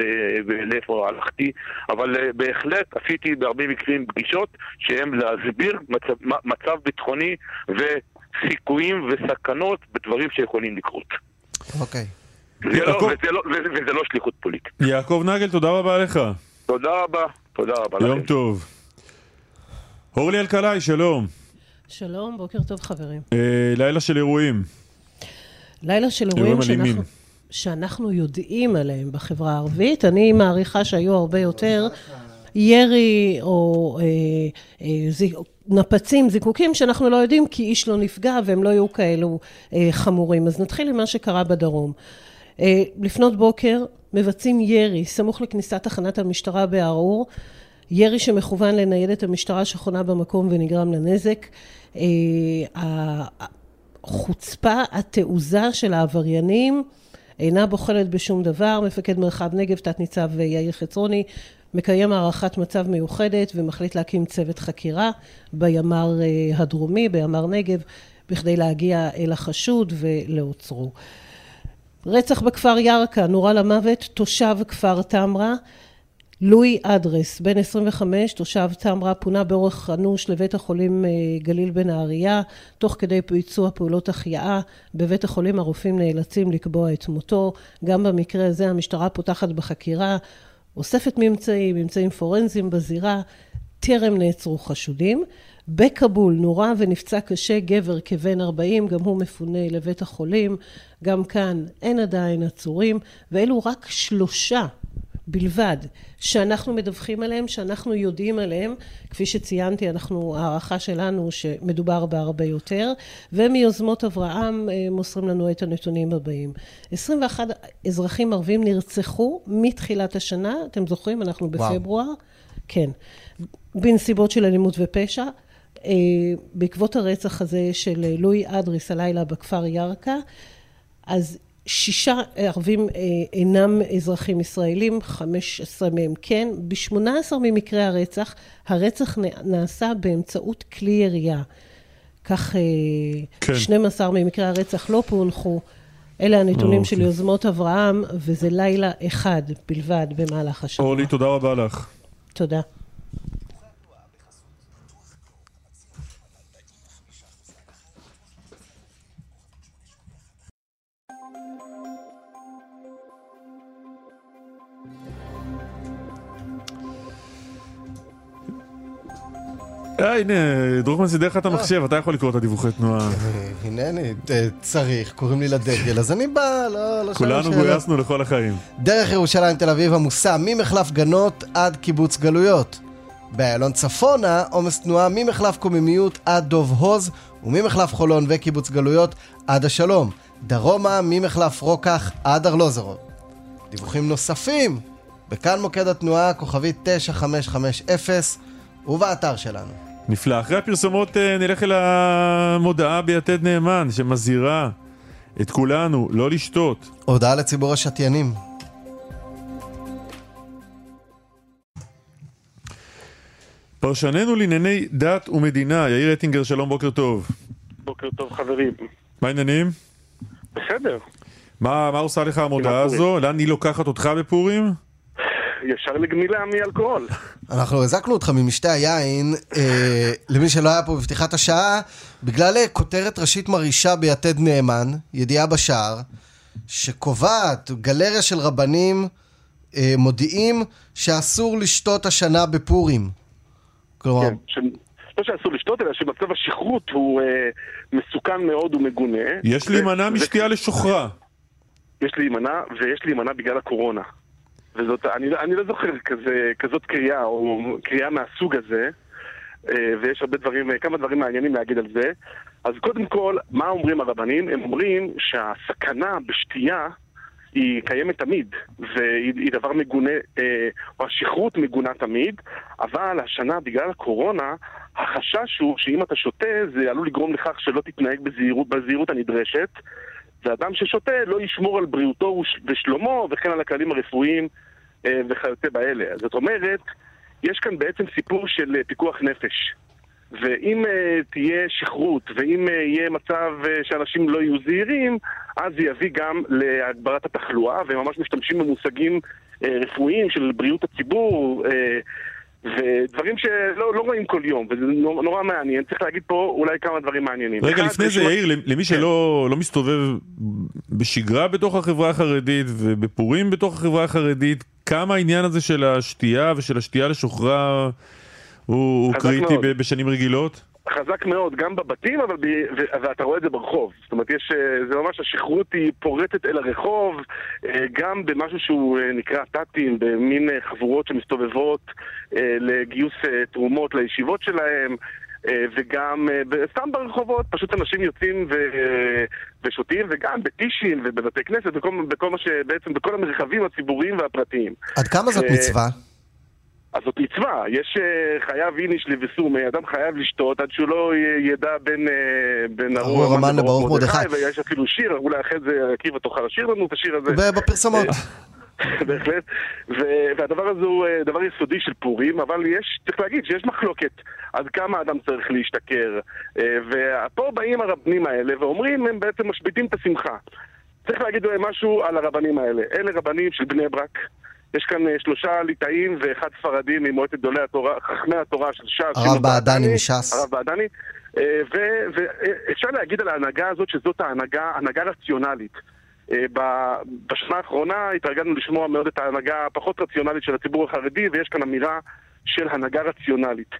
ולאיפה הלכתי, אבל אה, בהחלט עשיתי בהרבה מקרים פגישות שהם להסביר מצב, מצב ביטחוני וסיכויים וסכנות בדברים שיכולים לקרות. אוקיי. זה לא, יעקב- וזה, לא, וזה, וזה לא שליחות פוליטית. יעקב נגל, תודה רבה לך. תודה רבה, תודה רבה יום לכם. טוב. אורלי אלקלעי, שלום. שלום, בוקר טוב חברים. אה, לילה של אירועים. לילה של אירועים אירועים אלימים. שאנחנו, שאנחנו יודעים עליהם בחברה הערבית. אני מעריכה שהיו הרבה יותר ירי או אה, אה, זיק, נפצים, זיקוקים, שאנחנו לא יודעים כי איש לא נפגע והם לא היו כאלו אה, חמורים. אז נתחיל עם מה שקרה בדרום. אה, לפנות בוקר מבצעים ירי סמוך לכניסת תחנת המשטרה בערעור. ירי שמכוון לניידת המשטרה שחונה במקום ונגרם לה נזק. אה, החוצפה, התעוזה של העבריינים אינה בוחלת בשום דבר. מפקד מרחב נגב, תת-ניצב יאיר חצרוני, מקיים הערכת מצב מיוחדת ומחליט להקים צוות חקירה בימ"ר אה, הדרומי, בימ"ר נגב, בכדי להגיע אל החשוד ולעוצרו. רצח בכפר ירכא, נורה למוות, תושב כפר תמרה. לואי אדרס, בן 25, תושב תמרה, פונה באורח אנוש לבית החולים אה, גליל בנהריה, תוך כדי ביצוע פעולות החייאה. בבית החולים הרופאים נאלצים לקבוע את מותו. גם במקרה הזה המשטרה פותחת בחקירה, אוספת ממצאים, ממצאים פורנזיים בזירה, טרם נעצרו חשודים. בכבול נורה ונפצע קשה גבר כבן 40, גם הוא מפונה לבית החולים. גם כאן אין עדיין עצורים, ואלו רק שלושה בלבד, שאנחנו מדווחים עליהם, שאנחנו יודעים עליהם, כפי שציינתי, אנחנו, הערכה שלנו שמדובר בהרבה יותר, ומיוזמות אברהם אה, מוסרים לנו את הנתונים הבאים. 21 אזרחים ערבים נרצחו מתחילת השנה, אתם זוכרים, אנחנו בפברואר, וואו. כן, בנסיבות של אלימות ופשע. אה, בעקבות הרצח הזה של לואי אדריס הלילה בכפר ירכא, אז שישה ערבים אה, אינם אזרחים ישראלים, 15 מהם כן. ב-18 ממקרי הרצח, הרצח נעשה באמצעות כלי ירייה. כך אה, כן. 12 ממקרי הרצח לא פוענחו. אלה הנתונים אוקיי. של יוזמות אברהם, וזה לילה אחד בלבד במהלך השבוע. אורלי, תודה רבה לך. תודה. אה, הנה, דרוקמן סידר לך את המחשב, אתה יכול לקרוא את הדיווחי תנועה. אה, הנני, צריך, קוראים לי לדגל, אז אני בא, לא, לא כולנו גויסנו לכל החיים. דרך ירושלים תל אביב עמוסה ממחלף גנות עד קיבוץ גלויות. באיילון צפונה, עומס תנועה ממחלף קוממיות עד דוב הוז, וממחלף חולון וקיבוץ גלויות עד השלום. דרומה, ממחלף רוקח עד ארלוזרוב. דיווחים נוספים, בכאן מוקד התנועה, כוכבית 9550, ובאתר שלנו. נפלא. אחרי הפרסומות אה, נלך אל המודעה ביתד נאמן שמזהירה את כולנו לא לשתות. הודעה לציבור השתיינים. פרשננו לענייני דת ומדינה, יאיר אטינגר, שלום, בוקר טוב. בוקר טוב חברים. מה העניינים? בסדר. מה, מה עושה לך המודעה הזו? לאן היא לוקחת אותך בפורים? ישר לגמילה מאלכוהול. אנחנו הזקנו אותך ממשתה היין, אה, למי שלא היה פה בפתיחת השעה, בגלל אה, כותרת ראשית מרעישה ביתד נאמן, ידיעה בשער, שקובעת גלריה של רבנים אה, מודיעים שאסור לשתות השנה בפורים. כלומר... כן, ש... לא שאסור לשתות, אלא שמצב השכרות הוא אה, מסוכן מאוד ומגונה. יש להימנע משתייה לשוכרה. יש להימנע, ויש להימנע בגלל הקורונה. וזאת, אני, אני לא זוכר כזה, כזאת קריאה, או קריאה מהסוג הזה, אה, ויש הרבה דברים, כמה דברים מעניינים להגיד על זה. אז קודם כל, מה אומרים הרבנים? הם אומרים שהסכנה בשתייה היא קיימת תמיד, והיא דבר מגונה, אה, או השכרות מגונה תמיד, אבל השנה, בגלל הקורונה, החשש הוא שאם אתה שותה, זה עלול לגרום לכך שלא תתנהג בזהירות, בזהירות הנדרשת, ואדם ששותה לא ישמור על בריאותו ושלומו וכן על הכללים הרפואיים אה, וכיוצא באלה. זאת אומרת, יש כאן בעצם סיפור של אה, פיקוח נפש. ואם uh, תהיה שכרות, ואם uh, יהיה מצב uh, שאנשים לא יהיו זהירים, אז זה יביא גם להגברת התחלואה, וממש משתמשים במושגים uh, רפואיים של בריאות הציבור, uh, ודברים שלא לא רואים כל יום, וזה נורא מעניין. צריך להגיד פה אולי כמה דברים מעניינים. רגע, לפני זה, יאיר, למי כן. שלא לא מסתובב בשגרה בתוך החברה החרדית ובפורים בתוך החברה החרדית, כמה העניין הזה של השתייה ושל השתייה לשוחרר הוא, הוא קריטי מאוד. בשנים רגילות? חזק מאוד, גם בבתים, אבל ב... ואתה רואה את זה ברחוב. זאת אומרת, יש, אה, זה ממש, השכרות היא פורטת אל הרחוב, אה, גם במשהו שהוא אה, נקרא טאטים, במין חבורות שמסתובבות לגיוס תרומות לישיבות שלהם. וגם סתם ברחובות, פשוט אנשים יוצאים ו... ושותים, וגם בטישים ובבתי כנסת, בכל, בכל מה שבעצם, בכל המרחבים הציבוריים והפרטיים. עד כמה זאת מצווה? אז זאת מצווה, יש uh, חייב איניש לבסומי, אדם חייב לשתות עד שהוא לא ידע בין, בין ארור המן לברוך מרדכי. ויש אפילו שיר, אולי אחרי זה עקיבא תוכל לשיר לנו את השיר הזה. בפרסומות. <laughs> בהחלט. והדבר הזה הוא אה, דבר יסודי של פורים, אבל יש, צריך להגיד שיש מחלוקת עד כמה אדם צריך להשתכר. אה, ופה באים הרבנים האלה ואומרים, הם בעצם משביתים את השמחה. צריך להגיד משהו על הרבנים האלה. אלה רבנים של בני ברק. יש כאן אה, שלושה ליטאים ואחד ספרדי ממועצת גדולי התורה, חכמי התורה של ש"ס. הרב בעדני מש"ס. הרב בעדני. אה, ואפשר להגיד על ההנהגה הזאת שזאת ההנהגה, הנהגה רציונלית. אה, בשנה האחרונה התרגלנו לשמוע מאוד את ההנהגה הפחות רציונלית של הציבור החרדי, ויש כאן אמירה של הנהגה רציונלית.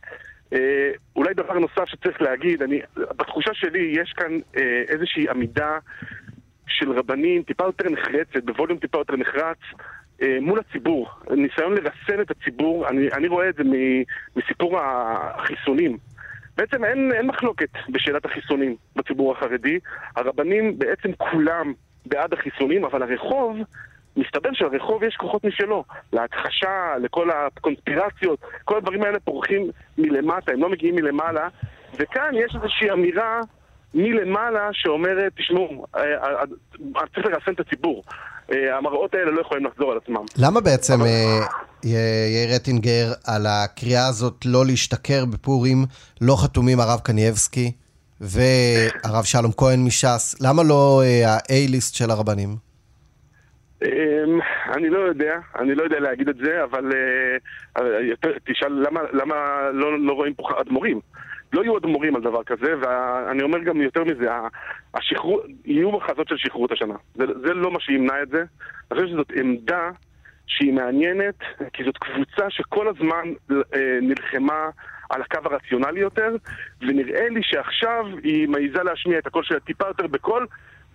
אה, אולי דבר נוסף שצריך להגיד, אני, בתחושה שלי יש כאן אה, איזושהי עמידה של רבנים טיפה יותר נחרצת, בווליום טיפה יותר נחרץ, אה, מול הציבור. ניסיון לרסן את הציבור, אני, אני רואה את זה מסיפור החיסונים. בעצם אין, אין מחלוקת בשאלת החיסונים בציבור החרדי. הרבנים בעצם כולם בעד החיסונים, אבל הרחוב, מסתבר שלרחוב יש כוחות משלו. להכחשה, לכל הקונספירציות, כל הדברים האלה פורחים מלמטה, הם לא מגיעים מלמעלה. וכאן יש איזושהי אמירה מלמעלה שאומרת, תשמעו, אה, אה, אה, צריך לרסן את הציבור. המראות האלה לא יכולים לחזור על עצמם. למה בעצם, יאיר רטינגר, על הקריאה הזאת לא להשתכר בפורים, לא חתומים הרב קנייבסקי והרב שלום כהן מש"ס? למה לא ה-A-ליסט של הרבנים? אמ, אני לא יודע, אני לא יודע להגיד את זה, אבל תשאל למה, למה לא, לא רואים פה אדמו"רים. לא יהיו אדמו"רים על דבר כזה, ואני אומר גם יותר מזה, השחרור, יהיו מחזות של שחררות השנה. זה, זה לא מה שימנע את זה. אני חושב שזאת עמדה שהיא מעניינת, כי זאת קבוצה שכל הזמן אה, נלחמה על הקו הרציונלי יותר, ונראה לי שעכשיו היא מעיזה להשמיע את הקול שלה טיפה יותר בקול,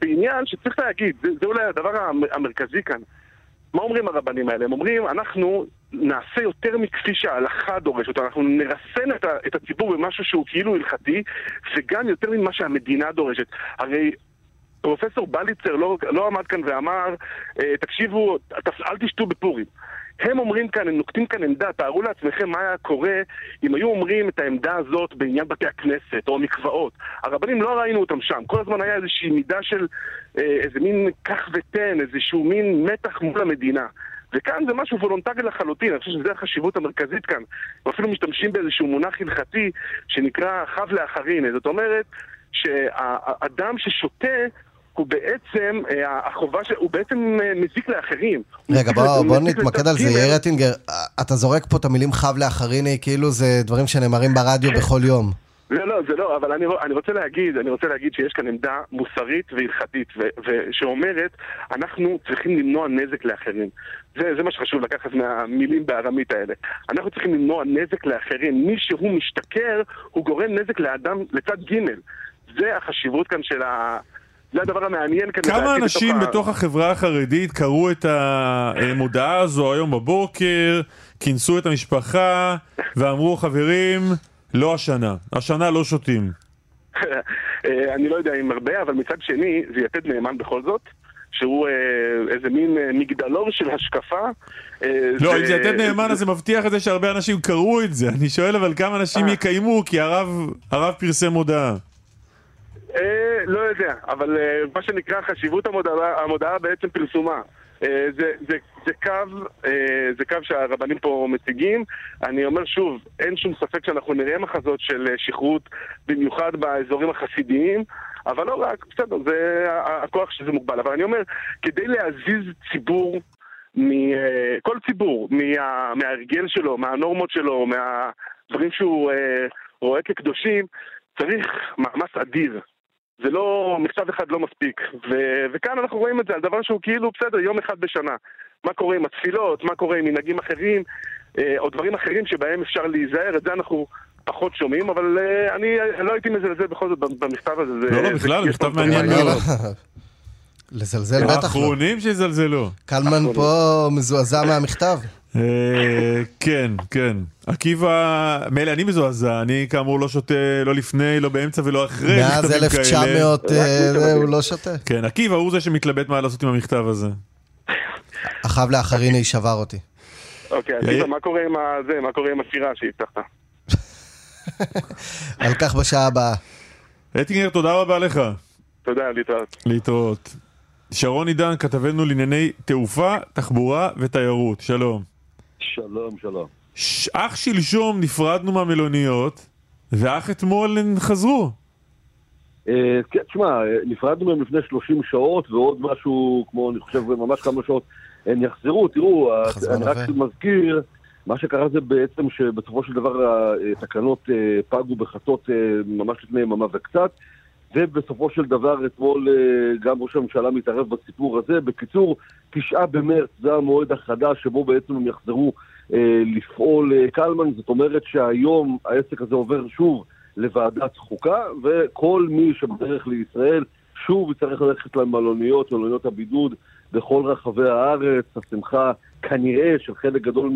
בעניין שצריך להגיד, זה, זה אולי הדבר המ- המרכזי כאן. מה אומרים הרבנים האלה? הם אומרים, אנחנו נעשה יותר מכפי שההלכה דורשת, אנחנו נרסן את, ה, את הציבור במשהו שהוא כאילו הלכתי, וגם יותר ממה שהמדינה דורשת. הרי פרופסור בליצר לא, לא עמד כאן ואמר, אה, תקשיבו, אל תשתו בפורים. הם אומרים כאן, הם נוקטים כאן עמדה, תארו לעצמכם מה היה קורה אם היו אומרים את העמדה הזאת בעניין בתי הכנסת או המקוואות. הרבנים לא ראינו אותם שם, כל הזמן היה איזושהי מידה של אה, איזה מין קח ותן, איזשהו מין מתח מול המדינה. וכאן זה משהו וולונטרי לחלוטין, אני חושב שזו החשיבות המרכזית כאן. הם אפילו משתמשים באיזשהו מונח הלכתי שנקרא חב לאחרין. זאת אומרת שהאדם ששותה הוא בעצם, אה, החובה של... הוא בעצם אה, מזיק לאחרים. רגע, בוא, בוא נתמקד על זה. יאיר אטינגר. אתה זורק פה את המילים חב לאחריני, כאילו זה דברים שנאמרים ברדיו בכל יום. לא, לא, זה לא, אבל אני, אני רוצה להגיד, אני רוצה להגיד שיש כאן עמדה מוסרית והלכתית, ו- שאומרת, אנחנו צריכים למנוע נזק לאחרים. זה, זה מה שחשוב לקחת מהמילים בארמית האלה. אנחנו צריכים למנוע נזק לאחרים. מי שהוא משתכר, הוא גורם נזק לאדם, לצד ג'. זה החשיבות כאן של ה... זה הדבר המעניין כאן. כמה אנשים ה- בתוך החברה החרדית קראו את המודעה הזו היום בבוקר, כינסו את המשפחה ואמרו, חברים, לא השנה, השנה לא שותים. אה, אני לא יודע אם הרבה, אבל מצד שני, זה יתד נאמן בכל זאת. שהוא אה, איזה מין אה, מגדלור של השקפה. לא, אם זה יתד נאמן אז זה מבטיח את זה שהרבה אנשים קראו את זה. אני שואל אבל כמה אנשים. יקיימו, כי הרב פרסם מודעה. אה, לא יודע, אבל מה שנקרא חשיבות המודעה בעצם פרסומה. אה, זה, זה, זה, קו, אה, זה קו שהרבנים פה מציגים. אני אומר שוב, אין שום ספק שאנחנו נראה מחזות של אה, שכרות, במיוחד באזורים החסידיים, אבל לא רק, בסדר, זה הכוח שזה מוגבל. אבל אני אומר, כדי להזיז ציבור, מ- אה, כל ציבור, מה, מההרגל שלו, מהנורמות שלו, מהדברים שהוא אה, רואה כקדושים, צריך מאמץ אדיר. זה לא, מכתב אחד לא מספיק. ו- וכאן אנחנו רואים את זה על דבר שהוא כאילו, בסדר, יום אחד בשנה. מה קורה עם התפילות, מה קורה עם מנהגים אחרים, אה, או דברים אחרים שבהם אפשר להיזהר, את זה אנחנו פחות שומעים, אבל אה, אני לא הייתי מזלזל בכל זאת במכתב הזה. זה- לא, לא, בכלל, מכתב מעניין לא. מאוד. לא. לזלזל בטח לא. האחרונים שיזלזלו. קלמן פה מזועזע מהמכתב. אה, כן, כן. עקיבא, מילא אני מזועזע, אני כאמור לא שותה לא לפני, לא באמצע ולא אחרי מאז מכתבים כאלה. 1900 אה, זה, הוא לא שותה. כן, עקיבא הוא זה שמתלבט מה לעשות עם המכתב הזה. החב לאחריני שבר אותי. אוקיי, תראה, מה קורה עם הזה, מה קורה עם השירה שהבטחת? <laughs> על כך בשעה הבאה. רטינגר, תודה רבה לך. תודה, להתראות. להתראות. שרון עידן, כתבנו לענייני תעופה, תחבורה ותיירות. שלום. שלום, שלום. ש- אך שלשום נפרדנו מהמלוניות, ואך אתמול הן חזרו. אה, כן, תשמע, אה, נפרדנו מהם לפני 30 שעות, ועוד משהו, כמו, אני חושב, ממש כמה שעות, הם יחזרו. תראו, אני רק. מזכיר, מה שקרה זה בעצם שבסופו של דבר התקנות אה, פגו בחצות ממש לפני יממה וקצת, ובסופו של דבר אתמול אה, גם ראש הממשלה מתערב בסיפור הזה. בקיצור, תשעה במרץ זה המועד החדש שבו בעצם הם יחזרו אה, לפעול אה, קלמן, זאת אומרת שהיום העסק הזה עובר שוב לוועדת חוקה, וכל מי שבדרך לישראל שוב יצטרך ללכת למלוניות, מלוניות הבידוד בכל רחבי הארץ. השמחה כנראה של חלק גדול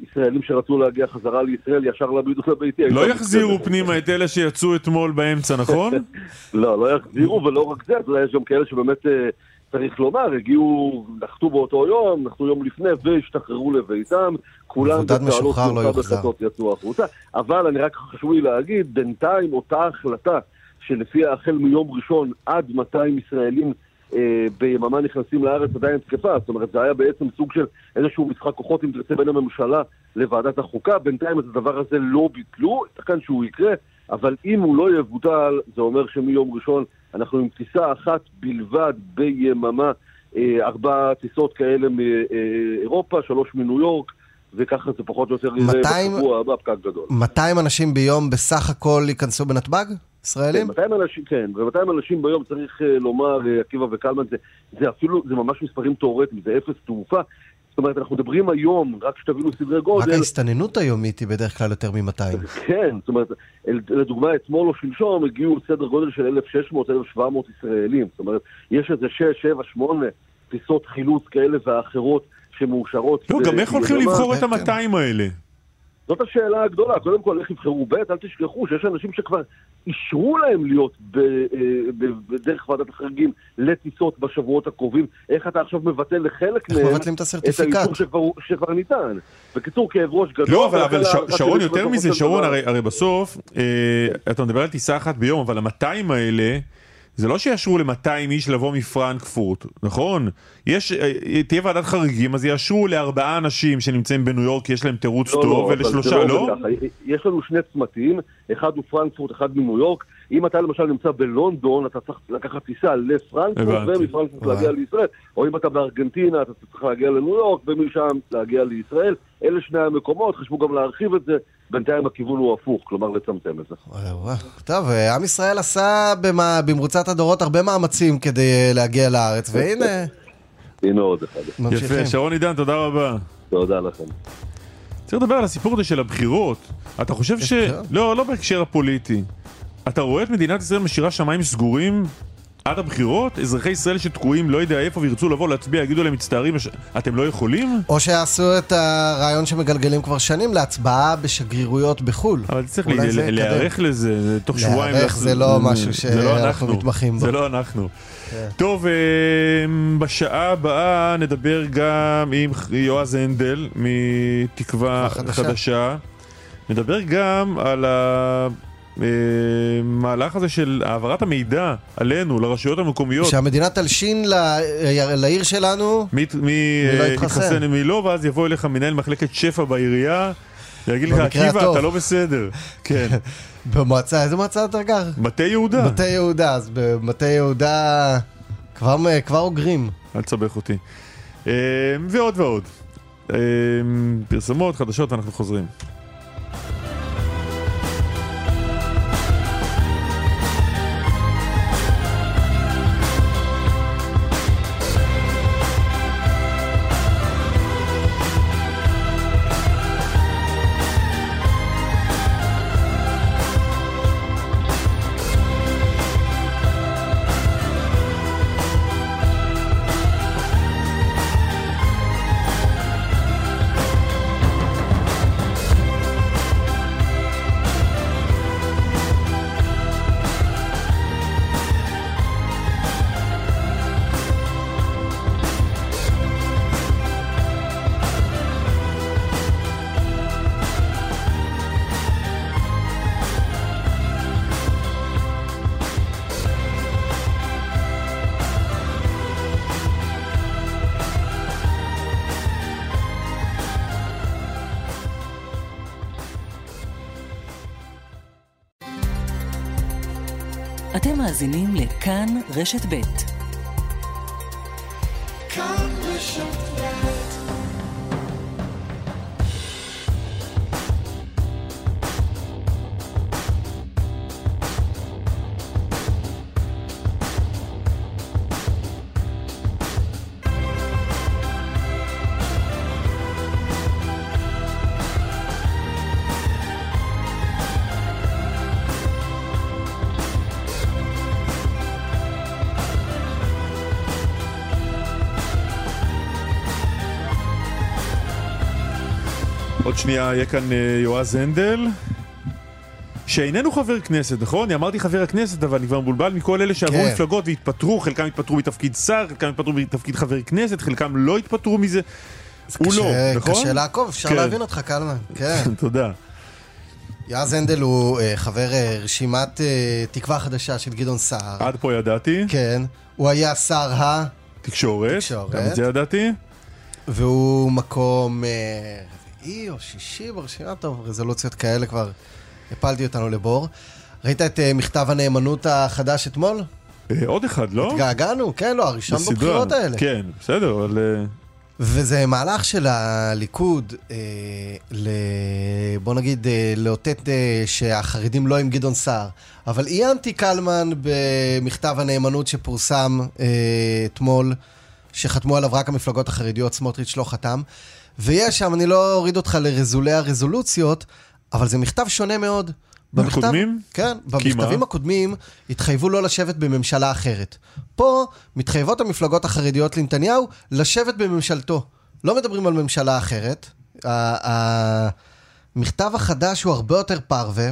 מהישראלים שרצו להגיע חזרה לישראל ישר לבידוד הביתי. לא יחזירו. פנימה את אלה שיצאו אתמול באמצע, נכון? <laughs> לא, לא יחזירו, ולא רק זה, אתה יודע, יש גם כאלה שבאמת, אה, צריך לומר, הגיעו, נחתו באותו יום, נחתו יום לפני, והשתחררו לביתם. כולם בצהלות לא. בחצות יצאו החוצה. אבל אני רק חשוב לי להגיד, בינתיים אותה החלטה שלפיה החל מיום ראשון עד 200 ישראלים ביממה נכנסים לארץ עדיין תקפה, זאת אומרת זה היה בעצם סוג של איזשהו משחק כוחות אם תרצה בין הממשלה לוועדת החוקה, בינתיים את הדבר הזה לא ביטלו, ייתכן שהוא יקרה, אבל אם הוא לא יבוטל, זה אומר שמיום ראשון אנחנו עם טיסה אחת בלבד ביממה, אה, ארבע טיסות כאלה מאירופה, שלוש מניו יורק, וככה זה פחות או יותר יראה 200 בשבוע הבא פקק גדול. 200 אנשים ביום בסך הכל ייכנסו בנתב"ג? ישראלים? כן, 200 אנשים, כן, ו-200 אנשים ביום צריך אה, לומר, אה, עקיבא וקלמן, זה, זה אפילו, זה ממש מספרים תאורטיים, זה אפס תעופה. זאת אומרת, אנחנו מדברים היום, רק שתבינו סדרי רק גודל, ההסתננות היומית היא בדרך כלל יותר מ-200. <laughs> כן, זאת אומרת, לדוגמה, אתמול או שלשום הגיעו סדר גודל של 1,600-1,700 ישראלים. זאת אומרת, יש איזה 6, 7, 8 טיסות חילוץ כאלה ואחרות שמאושרות. לא, גם איך הולכים. לבחור את כן, ה-200 האלה? זאת השאלה הגדולה, קודם כל איך יבחרו, ב', אל תשכחו שיש אנשים שכבר אישרו להם להיות ב, אה, ב, בדרך ועדת החריגים לטיסות בשבועות הקרובים, איך אתה עכשיו מבטל לחלק איך מהם מבטלים את? האישור שכבר, שכבר ניתן. בקיצור, כאב ראש גדול. לא, אבל, אבל ש- שרון, יותר מזה, שרון, הרי, הרי בסוף, אה, אתה מדבר על טיסה אחת ביום, אבל ה-200 האלה, זה לא שיאשרו ל-200 איש לבוא מפרנקפורט, נכון? יש, אה, תהיה ועדת חריגים, אז יאשרו לארבעה אנשים שנמצאים בניו יורק, יש להם תירוץ לא, טוב, לא, ולשלושה, לא? ככה. יש לנו שני צמתים, אחד הוא פרנקפורט, אחד מניו יורק. אם אתה למשל נמצא בלונדון, אתה צריך לקחת טיסה לפרנקפורט. ומפרנקפורט להגיע לישראל. או אם אתה בארגנטינה, אתה צריך להגיע לניו יורק, ומשם להגיע לישראל. אלה שני המקומות, חשבו גם להרחיב את זה. בינתיים הכיוון הוא הפוך, כלומר לצמצם את זה. טוב, אה, עם ישראל עשה במרוצת הדורות הרבה מאמצים כדי אה, להגיע לארץ, והנה, הנה עוד אחד. יפה, שרון עידן, תודה רבה. תודה לכם. צריך לדבר על הסיפור הזה של הבחירות. אתה חושב ש... לא, לא בהקשר הפוליטי. אתה רואה את מדינת ישראל משאירה שמיים סגורים עד הבחירות? אזרחי ישראל שתקועים לא יודע איפה וירצו לבוא להצביע, יגידו להם מצטערים, אתם לא יכולים? או שיעשו את הרעיון שמגלגלים כבר שנים להצבעה בשגרירויות בחו"ל. אבל צריך. להיערך לזה, זה תוך שבועיים. להיערך זה לא משהו לא שאנחנו אנחנו. מתמחים בו. זה לא אנחנו. כן. טוב, אה, בשעה הבאה נדבר גם עם יועז הנדל מתקווה חדשה. נדבר גם על המהלך הזה של העברת המידע עלינו, לרשויות המקומיות. שהמדינה תלשין ל- לעיר שלנו, מי מי, אה, יתחסן. ומי לא, ואז יבוא אליך מנהל מחלקת שפע בעירייה, ויגיד לך, עקיבא, הטוב." אתה לא בסדר. <laughs> כן. במועצה, איזה מועצה אתה גר? מטה יהודה. מטה יהודה, אז במטה יהודה כבר כבר אוגרים. אל תסבך אותי. אה, ועוד ועוד. אה, פרסומות, חדשות, אנחנו חוזרים. רשת ב'. עוד שנייה יהיה כאן אה, יועז הנדל, שאיננו חבר כנסת, נכון? אני אמרתי חבר הכנסת, אבל אני כבר מבולבל מכל אלה שעברו כן. מפלגות והתפטרו, חלקם התפטרו מתפקיד שר, חלקם התפטרו מתפקיד חבר כנסת, חלקם לא התפטרו מזה. הוא לא, קשה- נכון? קשה לעקוב, אפשר כן. להבין אותך, קלמן. כן. <laughs> תודה. יועז הנדל הוא אה, חבר אה, רשימת אה, תקווה חדשה של גדעון סער. עד פה ידעתי. כן. הוא היה שר ה... תקשורת. תקשורת. גם את זה ידעתי. והוא מקום אה, רביעי או שישי ברשימה, טוב, רזולוציות כאלה כבר הפלתי אותנו לבור. ראית את אה, מכתב הנאמנות החדש אתמול? אה, עוד אחד, לא? התגעגענו, כן, לא, הראשון בסדרה. בבחירות האלה. כן, בסדר, אבל... אה, וזה מהלך של הליכוד, אה, ל... בוא נגיד, אה, לאותת אה, שהחרדים לא עם גדעון סער. אבל עיינתי קלמן במכתב הנאמנות שפורסם אה, אתמול, שחתמו עליו רק המפלגות החרדיות, סמוטריץ' לא חתם. ויש שם, אני לא אוריד אותך לרזולי הרזולוציות, אבל זה מכתב שונה מאוד. במכתב- מהקודמים? כן, במכתבים מה? הקודמים התחייבו לא לשבת בממשלה אחרת. פה מתחייבות המפלגות החרדיות לנתניהו לשבת בממשלתו. לא מדברים על ממשלה אחרת. המכתב החדש הוא הרבה יותר פרווה,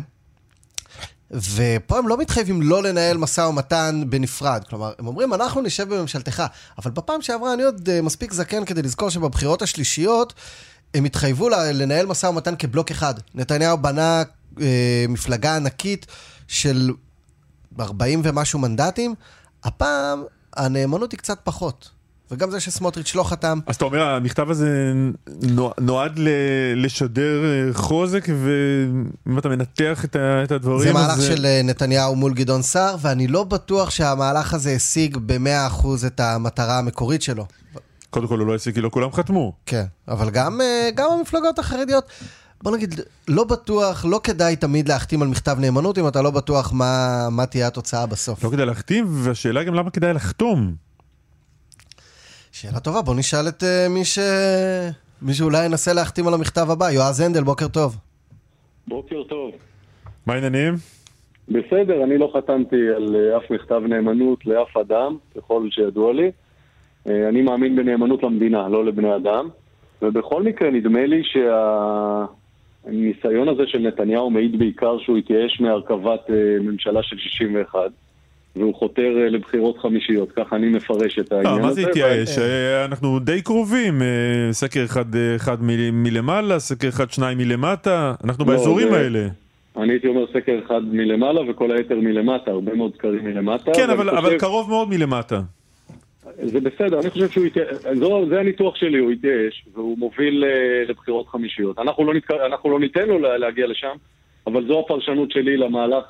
ופה הם לא מתחייבים לא לנהל משא ומתן בנפרד. כלומר, הם אומרים, אנחנו נשב בממשלתך. אבל בפעם שעברה אני עוד אה, מספיק זקן כדי לזכור שבבחירות השלישיות הם התחייבו לנהל משא ומתן כבלוק אחד. נתניהו בנה אה, מפלגה ענקית של 40 ומשהו מנדטים, הפעם הנאמנות היא קצת פחות. וגם זה שסמוטריץ' לא חתם, אז אתה אומר, המכתב הזה נוע- נועד לשדר אה, חוזק, ואם אתה מנתח את ה- את הדברים... זה אז מהלך של אה, נתניהו מול גדעון סער, ואני לא בטוח שהמהלך הזה השיג ב-100% את המטרה המקורית שלו. קודם כל הוא לא השיג כי לא כולם חתמו. כן, אבל גם, אה, גם המפלגות החרדיות, בוא נגיד, לא בטוח, לא כדאי תמיד להחתים על מכתב נאמנות אם אתה לא בטוח מה, מה תהיה התוצאה בסוף. לא כדאי להחתים, והשאלה גם למה כדאי לחתום. שאלה טובה, בוא נשאל את אה, מי ש... מי שאולי ינסה להחתים על המכתב הבא. יועז הנדל, בוקר טוב. בוקר טוב. מה העניינים? בסדר, אני לא חתמתי על אה, אף מכתב נאמנות לאף אדם, ככל שידוע לי. אה, אני מאמין בנאמנות למדינה, לא לבני אדם. ובכל מקרה, נדמה לי שהניסיון הזה של נתניהו מעיד בעיקר שהוא התייאש מהרכבת ממשלה של 61, והוא חותר אה, לבחירות חמישיות, ככה אני מפרש את העניין לא, הזה. מה זה התייאש? אה, אנחנו די קרובים, אה, סקר אחד אה, אחד מלמעלה, סקר אחד שניים מלמטה, אנחנו לא, באזורים זה- האלה. אני הייתי אומר סקר אחד מלמעלה וכל היתר מלמטה, הרבה מאוד סקרים מלמטה. כן, אבל חושב- אבל קרוב מאוד מלמטה. זה בסדר, אני חושב שהוא התייאש, זה הניתוח שלי, הוא התייאש, והוא מוביל אה, לבחירות חמישיות. אנחנו לא, נתק... אנחנו לא ניתן לו לה- להגיע לשם, אבל זו הפרשנות שלי למהלך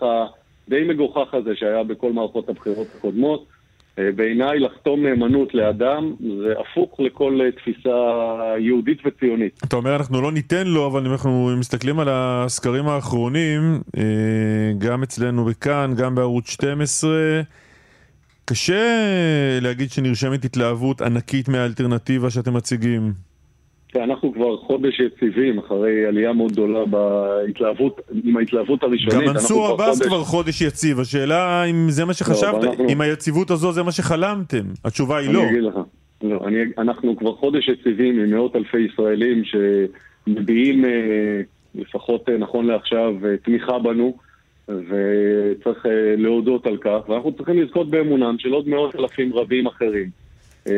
הדי מגוחך הזה שהיה בכל מערכות הבחירות הקודמות. אה, בעיניי לחתום נאמנות לאדם זה הפוך לכל אה, תפיסה יהודית וציונית. אתה אומר אנחנו לא ניתן לו, אבל אם אנחנו מסתכלים על הסקרים האחרונים, אה, גם אצלנו בכאן, גם בערוץ 12, קשה להגיד שנרשמת התלהבות ענקית מהאלטרנטיבה שאתם מציגים. אנחנו כבר חודש יציבים, אחרי עלייה מאוד גדולה בהתלהבות, עם ההתלהבות הראשונית. גם מנסור עבאס כבר חודש יציב, השאלה אם זה מה שחשבת, אבל אנחנו- אם היציבות הזו זה מה שחלמתם. התשובה היא אני לא. אגיד לך. לא, אני, אנחנו כבר חודש יציבים עם מאות אלפי ישראלים שמביעים, אה, לפחות אה, נכון לעכשיו, אה, תמיכה בנו, וצריך להודות על כך, ואנחנו צריכים לזכות באמונם של עוד מאות אלפים רבים אחרים. אה,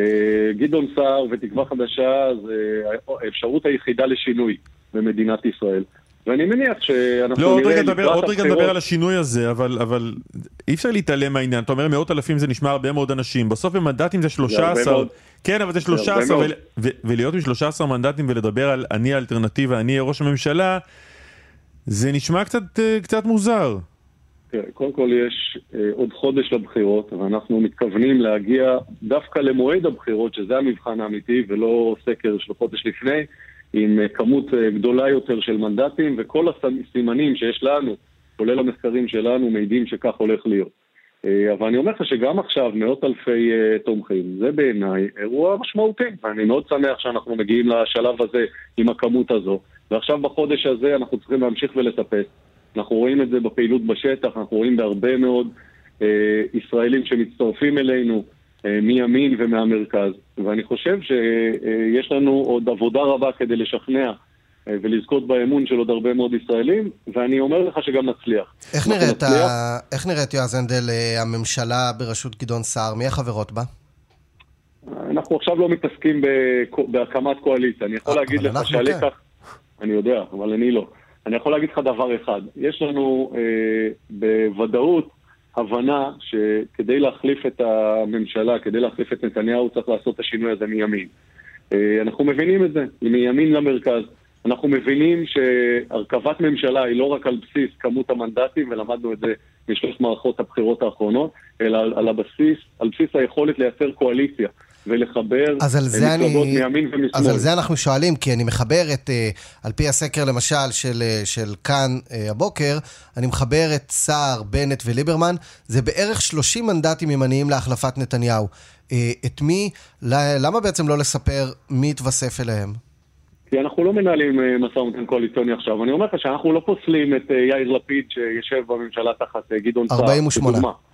גדעון סער ותקווה חדשה זה האפשרות היחידה לשינוי במדינת ישראל. ואני מניח שאנחנו לא, נראה לקראת עוד רגע נדבר על השינוי הזה, אבל, אבל אי אפשר להתעלם מהעניין. אתה אומר מאות אלפים זה נשמע הרבה מאוד אנשים, בסוף במנדטים זה 13. מאוד. כן, אבל זה הרבה 13, מאוד. ול- ו- ולהיות עם 13 מנדטים ולדבר על אני האלטרנטיבה, אני ראש הממשלה, זה נשמע קצת, אה, קצת מוזר. תראה, קודם כל יש אה, עוד חודש לבחירות, ואנחנו מתכוונים להגיע דווקא למועד הבחירות, שזה המבחן האמיתי, ולא סקר של חודש לפני, עם אה, כמות אה, גדולה יותר של מנדטים, וכל הסימנים שיש לנו, כולל המחקרים שלנו, מעידים שכך הולך להיות. אה, אבל אני אומר לך שגם עכשיו מאות אלפי אה, תומכים, זה בעיניי אירוע משמעותי. ואני מאוד שמח שאנחנו מגיעים לשלב הזה עם הכמות הזו. ועכשיו בחודש הזה אנחנו צריכים להמשיך ולטפס. אנחנו רואים את זה בפעילות בשטח, אנחנו רואים בהרבה מאוד אה, ישראלים שמצטרפים אלינו אה, מימין ומהמרכז. ואני חושב שיש לנו עוד עבודה רבה כדי לשכנע אה, ולזכות באמון של עוד הרבה מאוד ישראלים, ואני אומר לך שגם נצליח. איך נראית, נצליח. ה... איך נראית יועז הנדל, אה, הממשלה בראשות גדעון סער? מי החברות בה? אנחנו עכשיו לא מתעסקים בהקמת קואליציה. אני יכול אה, להגיד לך שהלקח... אני יודע, אבל אני לא. אני יכול להגיד לך דבר אחד. יש לנו אה, בוודאות הבנה שכדי להחליף את הממשלה, כדי להחליף את נתניהו, צריך לעשות את השינוי הזה מימין. אה, אנחנו מבינים את זה, מימין למרכז. אנחנו מבינים שהרכבת ממשלה היא לא רק על בסיס כמות המנדטים, ולמדנו את זה משלוש מערכות הבחירות האחרונות, אלא על, על הבסיס, על בסיס היכולת לייצר קואליציה ולחבר אז על זה מפלגות אני... מימין ומשמאל. אז על זה אנחנו שואלים, כי אני מחבר את, אה, על פי הסקר למשל של, אה, של כאן אה, הבוקר, אני מחבר את סער, בנט וליברמן, זה בערך 30 מנדטים ימניים להחלפת נתניהו. את מי, למה בעצם לא לספר מי יתווסף אליהם? כי אנחנו לא מנהלים משא ומתן קואליציוני עכשיו. אני אומר לך שאנחנו לא פוסלים את יאיר לפיד שיושב בממשלה תחת גדעון סער. 48.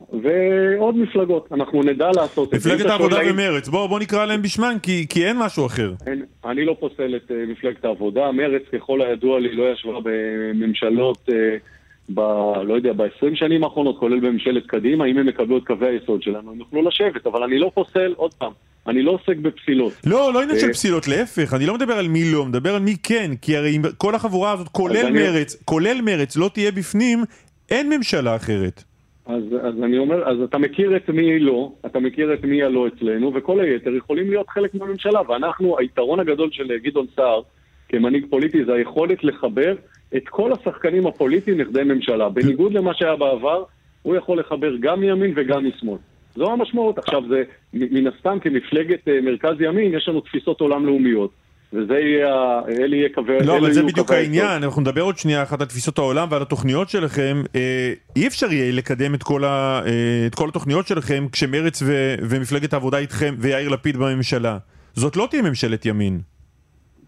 ועוד מפלגות. אנחנו נדע לעשות את זה. מפלגת העבודה ומרץ, בוא בוא נקרא להם בשמן, כי כי אין משהו אחר. אין, אני לא פוסל את uh, מפלגת העבודה. מרצ, ככל הידוע לי, לא ישבה בממשלות, uh, ב, לא יודע, ב-20 שנים האחרונות, כולל בממשלת קדימה. אם הם יקבלו את קווי היסוד שלנו, הם יוכלו לשבת. אבל אני לא פוסל, עוד פעם, אני לא עוסק בפסילות. לא, לא עניין של אה, פסילות, להפך, אני לא מדבר על מי לא, מדבר על מי כן, כי הרי אם כל החבורה הזאת, כולל מרץ, כולל מרץ, לא תהיה בפנים, אין ממשלה אחרת. אז, אז אני אומר, אז אתה מכיר את מי לא, אתה מכיר את מי הלא אצלנו, וכל היתר יכולים להיות חלק מהממשלה. ואנחנו, היתרון הגדול של גדעון סער כמנהיג פוליטי זה היכולת לחבר את כל השחקנים הפוליטיים לכדי ממשלה. בניגוד למה שהיה בעבר, הוא יכול לחבר גם מימין וגם משמאל. זו המשמעות. עכשיו זה, מן הסתם כמפלגת אה, מרכז ימין, יש לנו תפיסות עולם לאומיות. וזה יהיה, אלה יהיה קווי... לא, אבל זה בדיוק. העניין, אנחנו נדבר עוד שנייה אחת על תפיסות העולם ועל התוכניות שלכם. אה, אי אפשר יהיה לקדם את כל, ה, אה, את כל התוכניות שלכם כשמרץ ו, ומפלגת העבודה איתכם ויאיר לפיד בממשלה. זאת לא תהיה ממשלת ימין.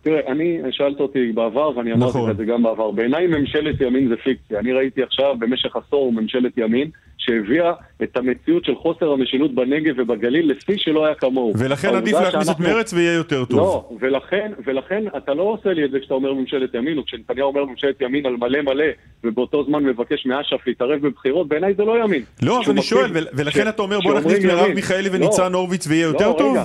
תראה, אני, שאלת אותי בעבר, ואני אמרתי נכון. את זה גם בעבר. בעיניי ממשלת ימין זה פיקציה. אני ראיתי עכשיו במשך עשור ממשלת ימין שהביאה את המציאות של חוסר המשילות בנגב ובגליל לשיא שלא היה כמוהו. ולכן עדיף להכניס את שאנחנו- מרץ ויהיה יותר טוב. לא, ולכן, ולכן אתה לא עושה לי את זה כשאתה אומר ממשלת ימין, או כשנתניהו אומר ממשלת ימין על מלא מלא, ובאותו זמן מבקש מאש"ף להתערב בבחירות, בעיניי זה לא ימין. לא, שהוא אני שואל, ולכן ש- אתה אומר בוא נכניס מרב. מיכאלי לא. וניצן הורוביץ ויהיה יותר לא, טוב?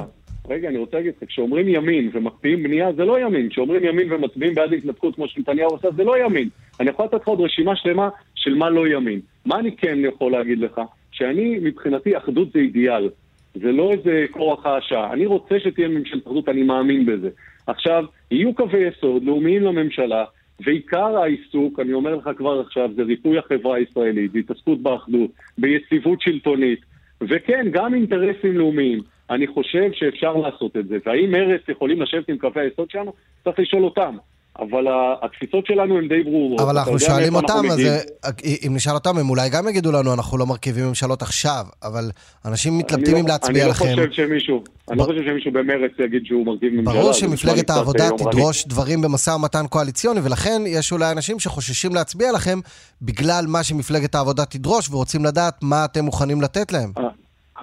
רגע, אני רוצה להגיד, כשאומרים ימין ומקפיאים בנייה, זה לא ימין. כשאומרים ימין ומצביעים בעד התנתקות כמו שנתניהו עושה, זה לא ימין. אני יכול לתת לך עוד רשימה שלמה של מה לא ימין. מה אני כן יכול להגיד לך? שאני, מבחינתי, אחדות זה אידיאל. זה לא איזה כורח האשה. אני רוצה שתהיה ממשלת אחדות, אני מאמין בזה. עכשיו, יהיו קווי יסוד לאומיים לממשלה, ועיקר העיסוק, אני אומר לך כבר עכשיו, זה ריפוי החברה הישראלית, בהתעסקות באחדות, ביציבות שלטונית, וכן, גם אינטרסים לאומיים. אני חושב שאפשר לעשות את זה. והאם מרצ יכולים לשבת עם קווי היסוד שלנו? צריך לשאול אותם. אבל התפיסות שלנו הן די ברורות. אבל אנחנו שואלים אנחנו אותם, אז מגיעים. אה, אם נשאל אותם, הם אולי גם יגידו לנו, אנחנו לא מרכיבים ממשלות עכשיו, אבל אנשים מתלבטים אני אם לא- להצביע לכם. אני לא חושב שמישהו, אני לא ב- חושב שמישהו במרצ יגיד שהוא מרכיב ממשלה. ברור שמפלגת העבודה אה. תדרוש דברים במשא ומתן קואליציוני, ולכן יש אולי אנשים שחוששים להצביע לכם בגלל מה שמפלגת העבודה תדרוש, ורוצים לדעת מה אתם מוכנים לתת להם.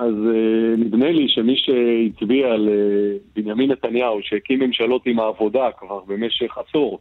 אז אה, נדמה לי שמי שהצביע על אה, נתניהו, שהקים ממשלות עם העבודה כבר במשך עשור,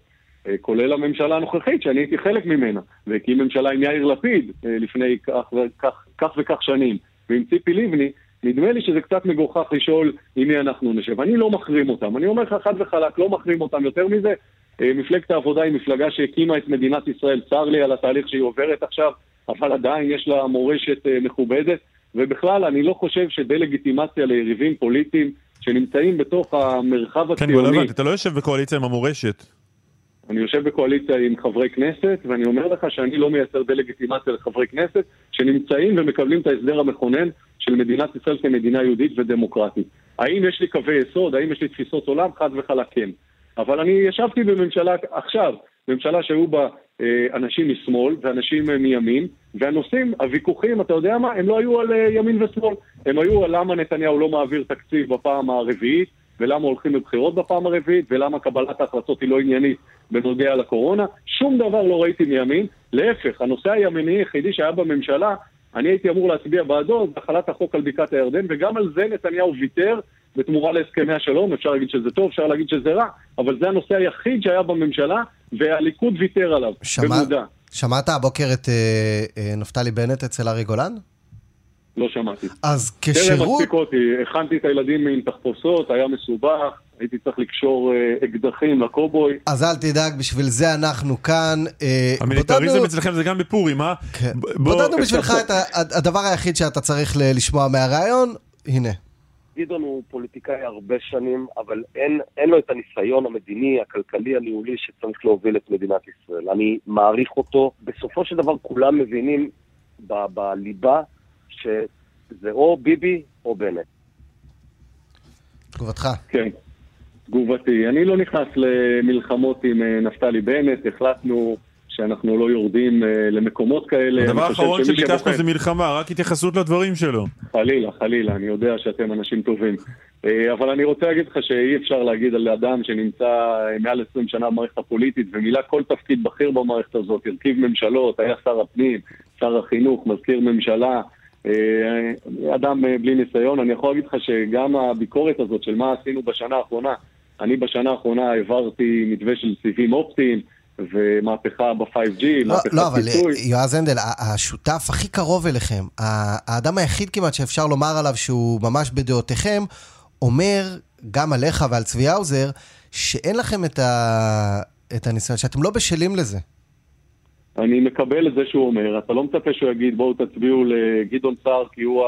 אה, כולל הממשלה הנוכחית, שאני הייתי חלק ממנה, והקים ממשלה עם יאיר לפיד אה, לפני כך וכך, כך וכך שנים, ועם ציפי לבני, נדמה לי שזה קצת מגוחך לשאול עם מי אנחנו נשב. אני לא מחרים אותם. אני אומר לך חד וחלק, לא מחרים אותם יותר מזה. אה, מפלגת העבודה היא מפלגה שהקימה את מדינת ישראל. צר לי על התהליך שהיא עוברת עכשיו, אבל עדיין יש לה מורשת אה, מכובדת. ובכלל, אני לא חושב שדה-לגיטימציה ליריבים פוליטיים שנמצאים בתוך המרחב כן, אבל לא הציוני... הבנתי, אתה לא יושב בקואליציה עם המורשת. אני יושב בקואליציה עם חברי כנסת, ואני אומר לך שאני לא מייצר דה-לגיטימציה לחברי כנסת שנמצאים ומקבלים את ההסדר המכונן של מדינת ישראל כמדינה יהודית ודמוקרטית. האם יש לי קווי יסוד? האם יש לי תפיסות עולם? חד וחלק כן. אבל אני ישבתי בממשלה עכשיו, ממשלה שהיו בה אנשים משמאל ואנשים אה, מימין, והנושאים, הוויכוחים, אתה יודע מה, הם לא היו על אה, ימין ושמאל, הם היו על למה נתניהו לא מעביר תקציב בפעם הרביעית, ולמה הולכים לבחירות בפעם הרביעית, ולמה קבלת ההחלטות היא לא עניינית בנוגע לקורונה. שום דבר לא ראיתי מימין, להפך, הנושא הימיני היחידי שהיה בממשלה, אני הייתי אמור להצביע בעדו, זה החלת החוק על בקעת הירדן, וגם על זה נתניהו ויתר בתמורה להסכמי השלום, אפשר להגיד שזה טוב, אפשר להגיד שזה רע, אבל זה הנושא היחיד שהיה בממשלה, והליכוד ויתר עליו, שמע- במודע. שמעת הבוקר את אה, אה, נפתלי בנט אצל ארי גולן? לא שמעתי. אז טרם כשירות... מספיק אותי, הכנתי את הילדים עם תחפושות, היה מסובך, הייתי צריך לקשור אה, אקדחים לקובוי. אז אל תדאג, בשביל זה אנחנו כאן. אה, המיליטריזם בודדנו- אצלכם זה גם בפורים, אה? כן. ב- בודדנו בשבילך את הדבר היחיד שאתה צריך ל- לשמוע מהראיון, הנה. גדעון הוא פוליטיקאי הרבה שנים, אבל אין, אין לו את הניסיון המדיני, הכלכלי, הניהולי שצריך להוביל את מדינת ישראל. אני מעריך אותו. בסופו של דבר כולם מבינים ב- בליבה שזה או ביבי או בנט. תגובתך. כן, תגובתי. אני לא נכנס למלחמות עם אה, נפתלי בנט, החלטנו שאנחנו לא יורדים אה, למקומות כאלה. הדבר האחרון שביקשנו שבוחר- זה מלחמה, רק התייחסות לדברים שלו. חלילה, חלילה, אני יודע שאתם אנשים טובים. אה, אבל אני רוצה להגיד לך שאי אפשר להגיד על אדם שנמצא אה, מעל 20 שנה במערכת הפוליטית ומילא כל תפקיד בכיר במערכת הזאת, הרכיב ממשלות, היה שר הפנים, שר החינוך, מזכיר ממשלה, אדם בלי ניסיון. אני יכול להגיד לך שגם הביקורת הזאת של מה עשינו בשנה האחרונה, אני בשנה האחרונה העברתי מתווה של סיבים אופטיים ומהפכה ב-5G, לא, מהפכת לא, אבל. אה, יועז הנדל, השותף הכי קרוב אליכם, האדם היחיד כמעט שאפשר לומר עליו שהוא ממש בדעותיכם, אומר גם עליך ועל צבי האוזר, שאין לכם את, ה... את הניסיון, שאתם לא בשלים לזה. אני מקבל את זה שהוא אומר, אתה לא מצפה שהוא יגיד בואו תצביעו לגדעון סער כי הוא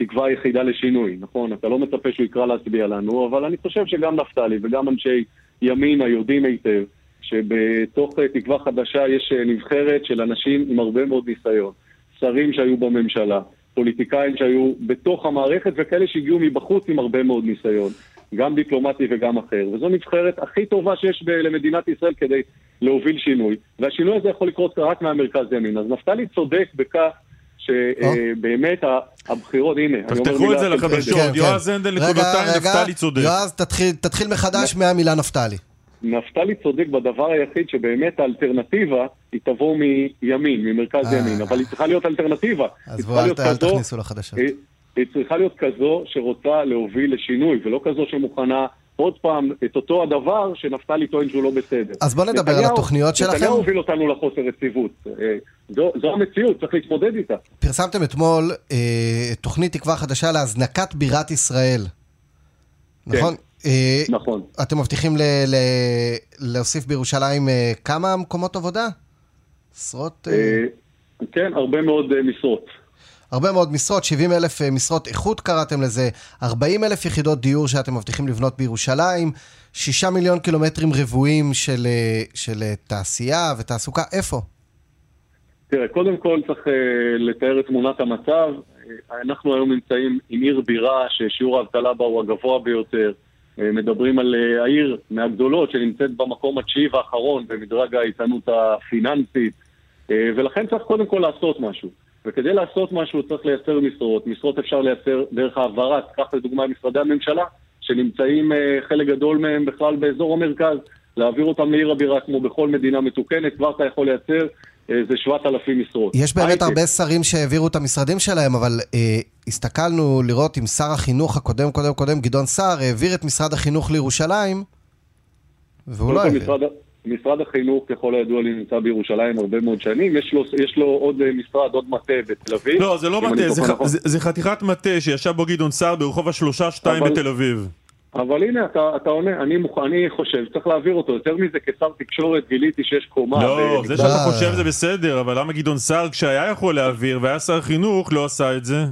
התקווה היחידה לשינוי, נכון? אתה לא מצפה שהוא יקרא להצביע לנו, אבל אני חושב שגם נפתלי וגם אנשי ימינה יודעים היטב שבתוך אה, תקווה חדשה יש אה, נבחרת של אנשים עם הרבה מאוד ניסיון. שרים שהיו בממשלה, פוליטיקאים שהיו בתוך המערכת וכאלה שהגיעו מבחוץ עם הרבה מאוד ניסיון, גם דיפלומטי וגם אחר. וזו נבחרת הכי טובה שיש ב- למדינת ישראל כדי להוביל שינוי, והשינוי הזה יכול לקרות רק מהמרכז ימין. אז נפתלי צודק בכך שבאמת הבחירות, הנה, אני אומר תפתחו את זה לחדשות. יועז הנדל רגע, נקודתיים, רגע, נפתלי צודק. יועז, תתחיל, תתחיל מחדש מהמילה נפתלי. נפתלי צודק בדבר היחיד שבאמת האלטרנטיבה היא תבוא מימין, ממרכז אה. ימין, אבל היא צריכה להיות אלטרנטיבה. אז בואו, אל, תכניסו לחדשות. היא, היא צריכה להיות כזו שרוצה להוביל לשינוי, ולא כזו שמוכנה עוד פעם את אותו הדבר שנפתלי טוען שהוא לא בסדר. אז בואו נדבר על התוכניות שלכם. נתניהו הוביל אותנו לחוסר יציבות. אה, זו, זו המציאות, צריך להתמודד איתה. פרסמתם אתמול אה, תוכנית תקווה חדשה להזנקת בירת ישראל. נכון? אה, נכון. אתם מבטיחים ל- ל- להוסיף בירושלים אה, כמה מקומות עבודה? עשרות? אה, כן, הרבה מאוד משרות. הרבה מאוד משרות, 70 אלף משרות איכות קראתם לזה, 40 אלף יחידות דיור שאתם מבטיחים לבנות בירושלים, 6 מיליון קילומטרים רבועים של, של תעשייה ותעסוקה, איפה? תראה, קודם כל צריך uh, לתאר את תמונת המצב. אנחנו היום נמצאים עם עיר בירה ששיעור האבטלה בה הוא הגבוה ביותר. Uh, מדברים על uh, העיר מהגדולות שנמצאת במקום התשיעי והאחרון במדרג האיתנות הפיננסית, uh, ולכן צריך קודם כל לעשות משהו. וכדי לעשות משהו צריך לייצר משרות. משרות אפשר לייצר דרך העברת, קח לדוגמה משרדי הממשלה, שנמצאים חלק גדול מהם בכלל באזור המרכז, להעביר אותם לעיר הבירה כמו בכל מדינה מתוקנת, כבר אתה יכול לייצר איזה 7,000 משרות. יש באמת הייטק. הרבה שרים שהעבירו את המשרדים שלהם, אבל אה, הסתכלנו לראות אם שר החינוך הקודם קודם קודם, גדעון סער, העביר את משרד החינוך לירושלים, והוא לא העביר. משרד, משרד החינוך, ככל הידוע לי, נמצא בירושלים הרבה מאוד שנים. יש לו, יש לו עוד אה, משרד, עוד מטה בתל אביב. לא, זה לא מטה, זה ח- נכון. זה- זה חתיכת מטה שישב בו גדעון סער ברחוב השלושה שתיים אבל- בתל אביב. אבל הנה, אתה, אתה עונה, אני, מוכ... אני חושב שצריך להעביר אותו. יותר מזה, כשר תקשורת גיליתי שיש קומה. לא, ב- זה לא. שאתה חושב זה בסדר, אבל למה גדעון סער כשהיה יכול להעביר והיה שר חינוך לא עשה את זה?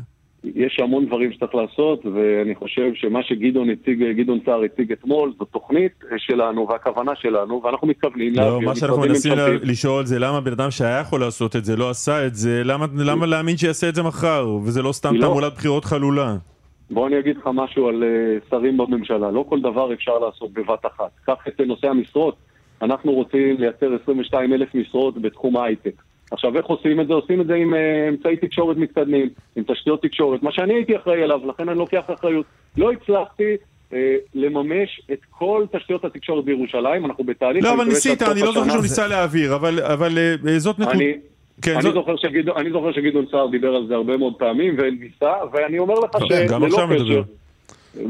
יש המון דברים שצריך לעשות, ואני חושב שמה שגדעון הציג, גדעון סער הציג אתמול, זו תוכנית שלנו והכוונה שלנו, ואנחנו מתכוונים לא, להעביר מה שאנחנו מנסים לה-. לשאול זה למה בן אדם שהיה יכול לעשות את זה לא עשה את זה, למה- למה להאמין שיעשה את זה מחר, וזה לא סתם לא. תעמולת בחירות חלולה. בוא אני אגיד לך משהו על אה, שרים בממשלה. לא כל דבר אפשר לעשות בבת אחת. קח את נושא המשרות. אנחנו רוצים לייצר 22 אלף משרות בתחום ההייטק. עכשיו, איך עושים את זה? עושים את זה עם אה, אמצעי תקשורת מתקדמים, עם תשתיות תקשורת, מה שאני הייתי אחראי עליו, לכן אני לוקח אחריות. לא הצלחתי אה, לממש את כל תשתיות התקשורת בירושלים, אנחנו בתהליך... לא, אבל ניסית, אני לא זוכר שהוא ניסה להעביר, אבל- אבל אה, זאת נקודה... אני, כן, אני, זאת- זוכר שגדעון, אני זוכר שגדעון סער דיבר על זה הרבה מאוד פעמים וניסה, ואני אומר לך גם שללא עכשיו מדבר. קשר,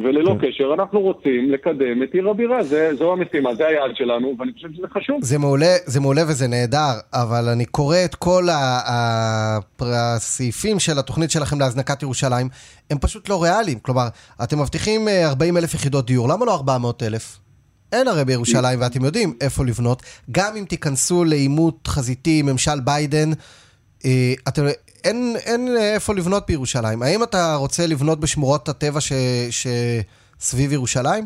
וללא כן. קשר, אנחנו רוצים לקדם את עיר הבירה, זה, זו המשימה, זה היעד שלנו, ואני חושב שזה חשוב. זה מעולה, זה מעולה וזה נהדר, אבל אני קורא את כל הסעיפים של התוכנית שלכם להזנקת ירושלים, הם פשוט לא ריאליים. כלומר, אתם מבטיחים אה, 40 אלף יחידות דיור, למה לא 400 אלף? אין הרי בירושלים, ואתם יודעים איפה לבנות. גם אם תיכנסו לעימות חזיתי עם ממשל ביידן, אה, אתם, אין, אין איפה לבנות בירושלים. האם אתה רוצה לבנות בשמורות הטבע ש, שסביב ירושלים?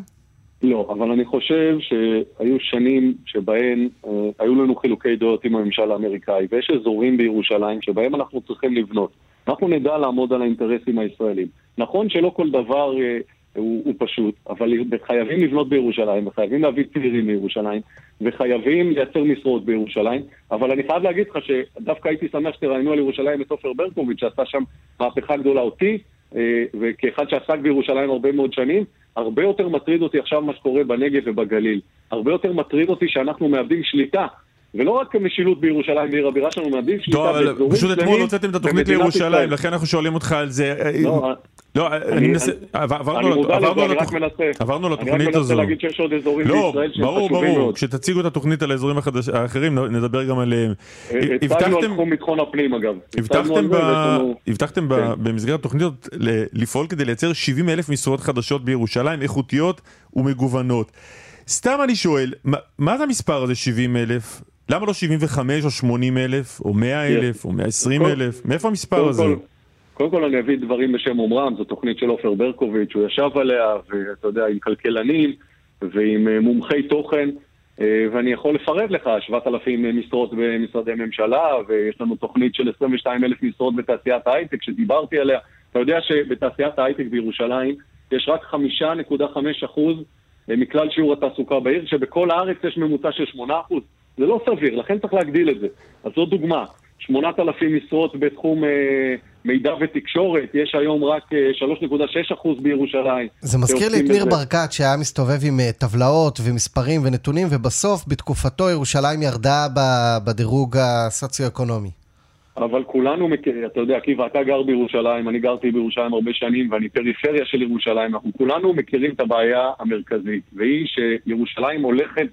לא, אבל אני חושב שהיו שנים שבהן אה, היו לנו חילוקי דעות עם הממשל האמריקאי, ויש אזורים בירושלים שבהם אנחנו צריכים לבנות. אנחנו נדע לעמוד על האינטרסים הישראלים. נכון שלא כל דבר אה, הוא, הוא פשוט, אבל חייבים לבנות בירושלים, וחייבים להביא צעירים מירושלים, וחייבים לייצר משרות בירושלים, אבל אני חייב להגיד לך שדווקא הייתי שמח שתראיינו על ירושלים את עופר ברקוביץ', שעשה שם מהפכה גדולה אותי, אה, וכאחד שעסק בירושלים הרבה מאוד שנים, הרבה יותר מטריד אותי עכשיו מה שקורה בנגב ובגליל. הרבה יותר מטריד אותי שאנחנו מאבדים שליטה. ולא רק משילות בירושלים בעיר הבירה שלנו, מאבדים שליטה לא, באזורים פשוט אתמול שלמים הוצאתם את התוכנית במדינת לירושלים. לכן אנחנו שואלים אותך על זה. לא, לא, אני מנסה, עברנו אני לת- מודע לזה, עברנו אני רק מנסה. לתוכנית הזו. להגיד שיש עוד אזורים לא, בישראל שהם ברור, חשובים ברור, מאוד. כשתציגו את התוכנית על האזורים האחרים נדבר גם עליהם. אה, הצבענו על תחום ביטחון הפנים אגב. הבטחתם. כן. במסגרת התוכנית ל... לפעול כדי לייצר 70 אלף משרות חדשות בירושלים, איכותיות ומגוונות. סתם אני שואל, מה, מה זה המספר הזה 70 אלף? למה לא 75 או 80 אלף, או 100 אלף, או 120 קודם- אלף? מאיפה המספר הזה? כל- קודם כל אני אביא דברים בשם אומרם, זו תוכנית של עופר ברקוביץ', הוא ישב עליה, ואתה יודע, עם כלכלנים ועם אה, מומחי תוכן, אה, ואני יכול לפרט לך, 7,000 משרות במשרדי ממשלה, ויש לנו תוכנית של 22 אלף משרות בתעשיית ההייטק שדיברתי עליה. אתה יודע שבתעשיית ההייטק בירושלים יש רק 5.5 אחוז אה, מכלל שיעור התעסוקה בעיר, שבכל הארץ יש ממוצע של 8 אחוז. זה לא סביר, לכן צריך להגדיל את זה. אז זו דוגמה. 8,000 משרות בתחום אה, מידע ותקשורת, יש היום רק אה, 3.6 אחוז בירושלים. זה מזכיר לי את ניר. ברקת שהיה מסתובב עם אה, טבלאות ומספרים ונתונים, ובסוף בתקופתו ירושלים ירדה ב- בדירוג הסוציו-אקונומי. אבל כולנו מכירים, אתה יודע, עקיבא, אתה גר בירושלים, אני גרתי בירושלים הרבה שנים, ואני פריפריה של ירושלים, אנחנו כולנו מכירים את הבעיה המרכזית, והיא שירושלים הולכת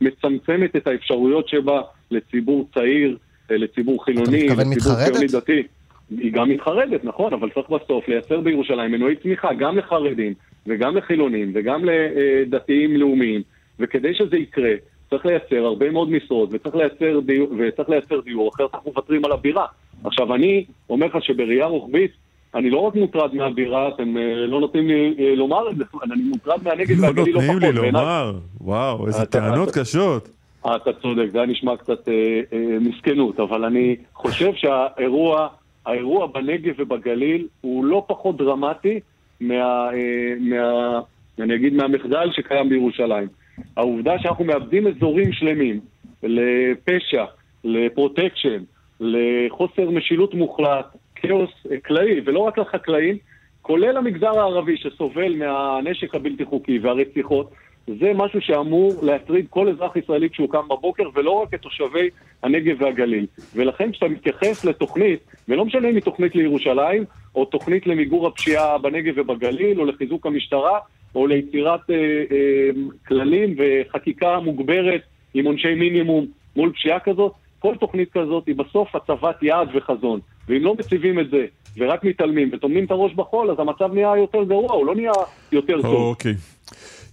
ומצמצמת את האפשרויות שבה לציבור צעיר, אה, לציבור חילוני, לציבור? ציוני דתי. היא גם מתחרדת, נכון, אבל צריך בסוף לייצר בירושלים מנועי צמיחה גם לחרדים וגם לחילונים וגם לדתיים לאומיים, וכדי שזה יקרה, צריך לייצר הרבה מאוד משרות וצריך לייצר דיור, וצריך לייצר דיור, אחרת אנחנו מוותרים על הבירה. עכשיו, אני אומר לך שבראייה רוחבית, אני לא רק מוטרד מהבירה, אתם אה, לא נותנים לי אה, לומר את זה, <laughs> אני מוטרד מהנגב לא והגליל לא פחות. נותנים לי לומר, וואו, איזה טענות קשות. אתה צודק, זה היה נשמע קצת אה, אה, מסכנות, אבל אני חושב שהאירוע, האירוע בנגב ובגליל הוא לא פחות דרמטי מה, אה, מה, אני אגיד, מהמחדל שקיים בירושלים. העובדה שאנחנו מאבדים אזורים שלמים לפשע, לפרוטקשן, לחוסר משילות מוחלט, כאוס אה, כללי, ולא רק לחקלאים, כולל המגזר הערבי שסובל מהנשק הבלתי חוקי והרציחות, זה משהו שאמור להטריד כל אזרח ישראלי כשהוא קם בבוקר, ולא רק את תושבי הנגב והגליל. ולכן כשאתה מתייחס לתוכנית, ולא משנה אם היא תוכנית לירושלים, או תוכנית למיגור הפשיעה בנגב ובגליל, או לחיזוק המשטרה, או ליצירת אה, אה, כללים וחקיקה מוגברת עם עונשי מינימום מול פשיעה כזאת, כל תוכנית כזאת היא בסוף הצבת יעד וחזון. ואם לא מציבים את זה, ורק מתעלמים וטומנים את הראש בחול, אז המצב נהיה יותר גרוע, הוא לא נהיה יותר טוב. אוקיי.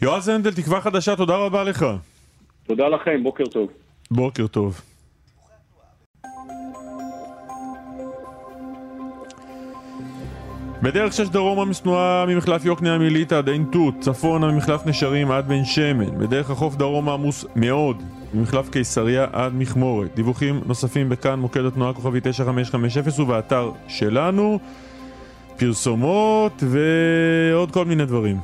יועז הנדל, תקווה חדשה, תודה רבה לך. תודה לכם, בוקר טוב. בוקר טוב. בדרך 6 דרומה מסנועה ממחלף יוקנעם עילית עד עין תות, צפונה ממחלף נשרים עד בן שמן, בדרך החוף דרומה עמוס מאוד, ממחלף קיסריה עד מכמורת. דיווחים נוספים בכאן מוקד התנועה כוכבי 9550 ובאתר שלנו, פרסומות ועוד כל מיני דברים.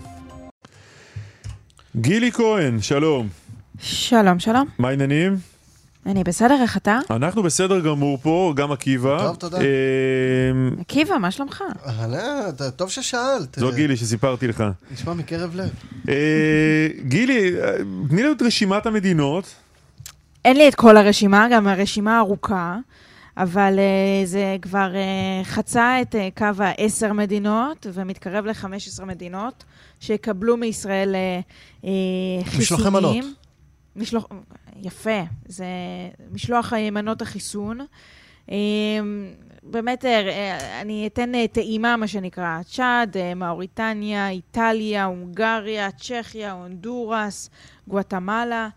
גילי כהן, שלום. שלום, שלום. מה העניינים? אני בסדר, איך אתה? אנחנו בסדר גמור פה, גם עקיבא. טוב, תודה. אה, עקיבא, מה שלומך? אהלן, ת- טוב ששאלת. זו גילי שסיפרתי לך. נשמע מקרב לב. אה, גילי, אה, תני לנו את רשימת המדינות. אין לי את כל הרשימה, גם הרשימה ארוכה, אבל uh, זה כבר uh, חצה את uh, קו העשר מדינות ומתקרב ל-15 מדינות שיקבלו מישראל uh, uh, חיסונים. משלוחי מנות. משלוח... יפה, זה משלוח מנות החיסון. אה, באמת, אני אתן טעימה, מה שנקרא, צ'אד, מאוריטניה, איטליה, הונגריה, צ'כיה, הונדורס, גואטמלה,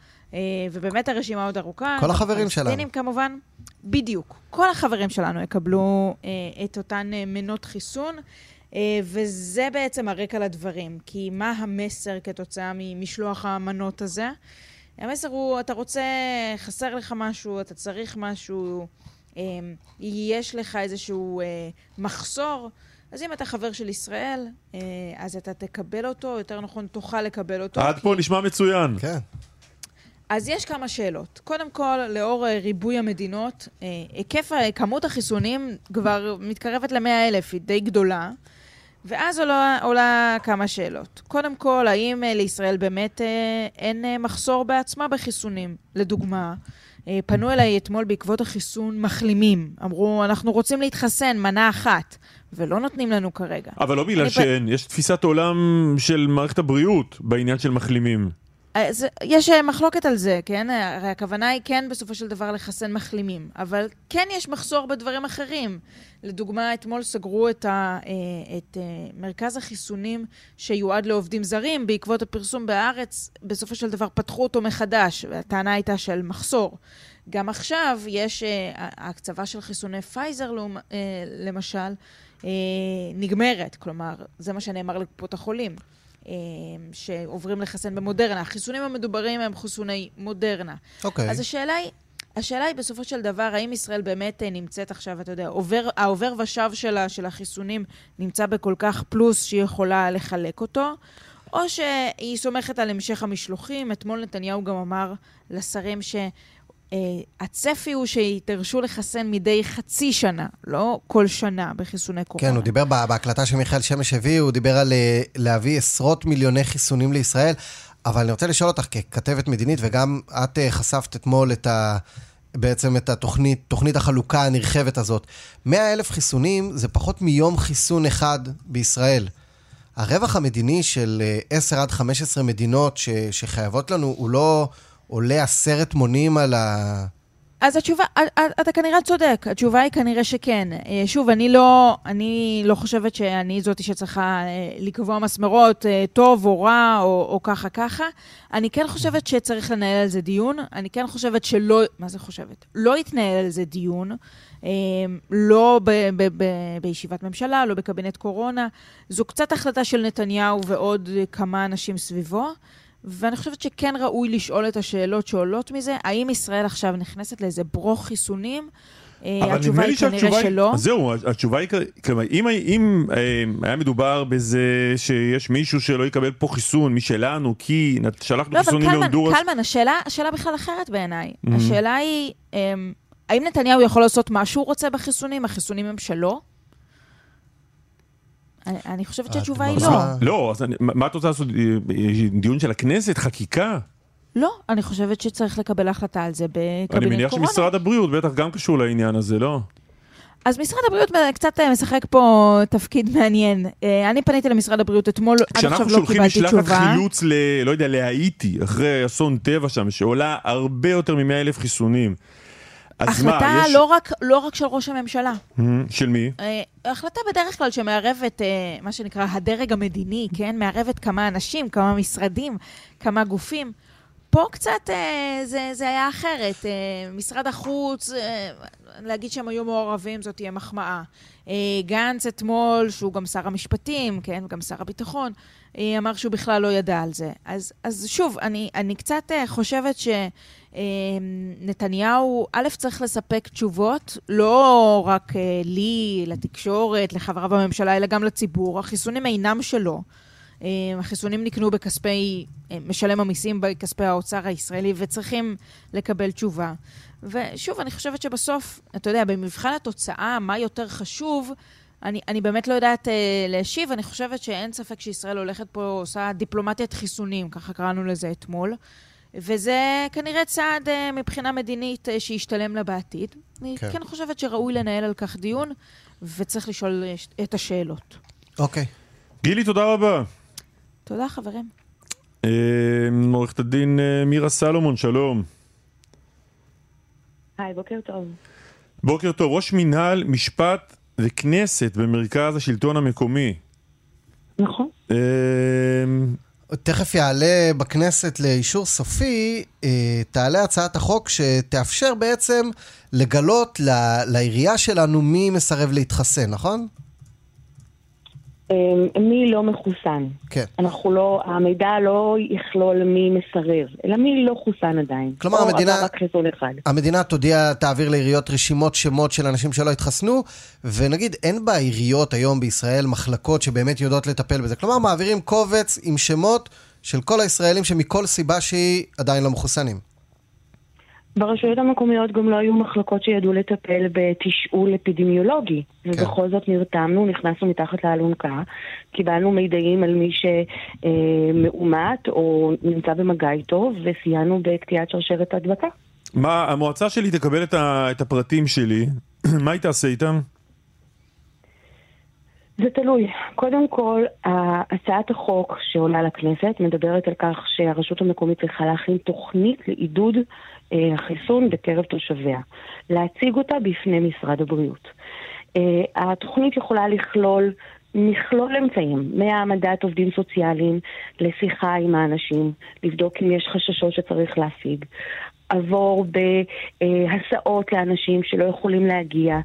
ובאמת הרשימה עוד ארוכה. כל החברים הפלסטינים כמובן, בדיוק. כל החברים שלנו יקבלו אה, את אותן אה, מנות חיסון. אה, וזה בעצם הרקע לדברים, כי מה המסר כתוצאה ממשלוח המנות הזה? המסר הוא, אתה רוצה, חסר לך משהו, אתה צריך משהו, אה, יש לך איזשהו אה, מחסור, אז אם אתה חבר של ישראל, אה, אז אתה תקבל אותו, יותר נכון, תוכל לקבל אותו. עד כי- פה נשמע מצוין. כן. אז יש כמה שאלות. קודם כל, לאור אה, ריבוי המדינות, אה, היקף, ה- כמות החיסונים כבר מתקרבת ל-100 אלף, היא די גדולה. ואז עולה, עולה כמה שאלות. קודם כל, האם אה, לישראל באמת אה, אין אה, מחסור בעצמה בחיסונים? לדוגמה, אה, פנו אליי אתמול בעקבות החיסון מחלימים. אמרו, אנחנו רוצים להתחסן, מנה אחת, ולא נותנים לנו כרגע. אבל לא בגלל אני פ- שאין, יש תפיסת עולם של מערכת הבריאות בעניין של מחלימים. אז יש אה, מחלוקת על זה, כן? הרי הכוונה היא כן בסופו של דבר לחסן מחלימים, אבל כן יש מחסור בדברים אחרים. לדוגמה, אתמול סגרו את, ה, אה, את אה, מרכז החיסונים שיועד לעובדים זרים, בעקבות הפרסום בהארץ, בסופו של דבר פתחו אותו מחדש, והטענה הייתה של מחסור. גם עכשיו יש אה, ההקצבה של חיסוני פייזר, אה, למשל, אה, נגמרת. כלומר, זה מה שנאמר לקופות החולים. אה, שעוברים לחסן במודרנה. החיסונים המדוברים הם חיסוני מודרנה. אוקיי. אז השאלה היא, השאלה היא בסופו של דבר, האם ישראל באמת אה, נמצאת עכשיו, אתה יודע, עובר, העובר ושב שלה, של החיסונים, נמצא בכל כך פלוס שהיא יכולה לחלק אותו, או שהיא סומכת על המשך המשלוחים. אתמול נתניהו גם אמר לשרים ש... אה, הצפי הוא שידרשו לחסן מדי חצי שנה, לא כל שנה בחיסוני קורונה. כן, הוא דיבר בה- בהקלטה שמיכאל שמש הביא, הוא דיבר על אה, להביא עשרות מיליוני חיסונים לישראל, אבל אני רוצה לשאול אותך ככתבת מדינית, וגם את אה, חשפת אתמול את ה... בעצם את התוכנית, תוכנית החלוקה הנרחבת הזאת. 100 אלף חיסונים זה פחות מיום חיסון אחד בישראל. הרווח המדיני של אה, 10 עד 15 מדינות ש, שחייבות לנו, הוא לא עולה עשרת מונים על ה... אז התשובה, אתה- אתה כנראה צודק, התשובה היא כנראה שכן. אה, שוב, אני לא, אני לא חושבת שאני זאתי שצריכה אה, לקבוע מסמרות, אה, טוב או רע או, או ככה ככה. אני כן חושבת שצריך לנהל על זה דיון. אני כן חושבת שלא, מה זה חושבת? לא יתנהל על זה דיון. אה, לא ב, ב, ב, בישיבת ממשלה, לא בקבינט קורונה. זו קצת החלטה של נתניהו ועוד אה, כמה אנשים סביבו. ואני חושבת שכן ראוי לשאול את השאלות שעולות מזה. האם ישראל עכשיו נכנסת לאיזה ברוך חיסונים? אה, אבל התשובה היא כנראה. שלא. זהו, התשובה היא... כ- כלומר, אם, אם אה, היה מדובר בזה שיש מישהו שלא יקבל פה חיסון משלנו, כי שלחנו לא, אבל חיסונים להונדורס... קלמן, השאלה, השאלה בכלל אחרת בעיניי. Mhm. השאלה היא, אמ, האם נתניהו יכול לעשות מה שהוא רוצה בחיסונים? החיסונים הם שלו? אני, חושבת שהתשובה היא לא. מה- לא, אז מה את רוצה לעשות? אה, אה, דיון של הכנסת? חקיקה? לא, אני חושבת שצריך לקבל החלטה על זה בקבינט אני מניח קורונה. שמשרד הבריאות בטח גם קשור לעניין הזה, לא? אז משרד הבריאות קצת אה, משחק פה תפקיד מעניין. אה, אני פניתי למשרד הבריאות אתמול, עד עכשיו כשאנחנו לא שולחים קיבלתי משלחת תשובה. חילוץ ל... לא יודע, להאיטי, אחרי אסון טבע שם, שעולה הרבה יותר מ-100 אלף חיסונים. אז מה, החלטה יש... לא רק- לא רק של ראש הממשלה. Mhm, של מי? אה, החלטה בדרך כלל שמערבת, אה, מה שנקרא, הדרג המדיני, כן? מערבת כמה אנשים, כמה משרדים, כמה גופים. פה קצת אה, זה, זה היה אחרת. אה, משרד החוץ, אה, להגיד שהם היו מעורבים זאת תהיה מחמאה. אה, גנץ אתמול, שהוא גם שר המשפטים, כן, גם שר הביטחון, אמר שהוא בכלל לא ידע על זה. אז, אז שוב, אני, אני קצת אה, חושבת שנתניהו, א', צריך לספק תשובות, לא רק אה, לי, לתקשורת, לחבריו בממשלה, אלא גם לציבור. החיסונים אינם שלו. אה, החיסונים נקנו בכספי אה, משלם המיסים, בכספי האוצר הישראלי, וצריכים לקבל תשובה. ושוב, אני חושבת שבסוף, אתה יודע, במבחן התוצאה, מה יותר חשוב, אני, אני באמת לא יודעת אה, להשיב. אני חושבת שאין ספק שישראל הולכת פה, עושה דיפלומטיית חיסונים, ככה קראנו לזה אתמול. וזה כנראה צעד אה, מבחינה מדינית אה, שישתלם לה בעתיד. אני כן. כן חושבת שראוי לנהל על כך דיון, וצריך לשאול אה, את השאלות. אוקיי. גילי, תודה רבה. תודה, חברים. אה, עורכת הדין אה, מירה סלומון, שלום. היי, בוקר טוב. בוקר טוב, ראש מינהל משפט וכנסת במרכז השלטון המקומי. נכון. אה, תכף יעלה בכנסת לאישור סופי, אה, תעלה הצעת החוק שתאפשר בעצם לגלות ל- לעירייה שלנו מי מסרב להתחסן, נכון? אמ, מי לא מחוסן. כן. אנחנו לא, המידע לא יכלול מי מסרב, אלא מי לא חוסן עדיין. כלומר, או המדינה- עבר רק חיסון אחד. המדינה תודיע, תעביר לעיריות רשימות שמות של אנשים שלא התחסנו, ונגיד אין בעיריות היום בישראל מחלקות שבאמת יודעות לטפל בזה. כלומר, מעבירים קובץ עם שמות של כל הישראלים שמכל סיבה שהיא עדיין לא מחוסנים. ברשויות המקומיות גם לא היו מחלקות שידעו לטפל בתשאול אפידמיולוגי, ובכל זאת נרתמנו, נכנסנו מתחת לאלונקה, קיבלנו מידעים על מי שמאומת או נמצא במגע איתו, וסייענו בקטיעת שרשרת הדבקה. מה, המועצה שלי תקבל את, ה, את הפרטים שלי, <clears throat> מה היא תעשה איתם? זה תלוי. קודם כל, הצעת החוק שעולה לכנסת מדברת על כך שהרשות המקומית צריכה להכין תוכנית לעידוד אה, החיסון בקרב תושביה. להציג אותה בפני משרד הבריאות. אה, התוכנית יכולה לכלול מכלול אמצעים, מהעמדת עובדים סוציאליים לשיחה עם האנשים, לבדוק אם יש חששות שצריך להשיג. עבור בהסעות לאנשים שלא יכולים להגיע,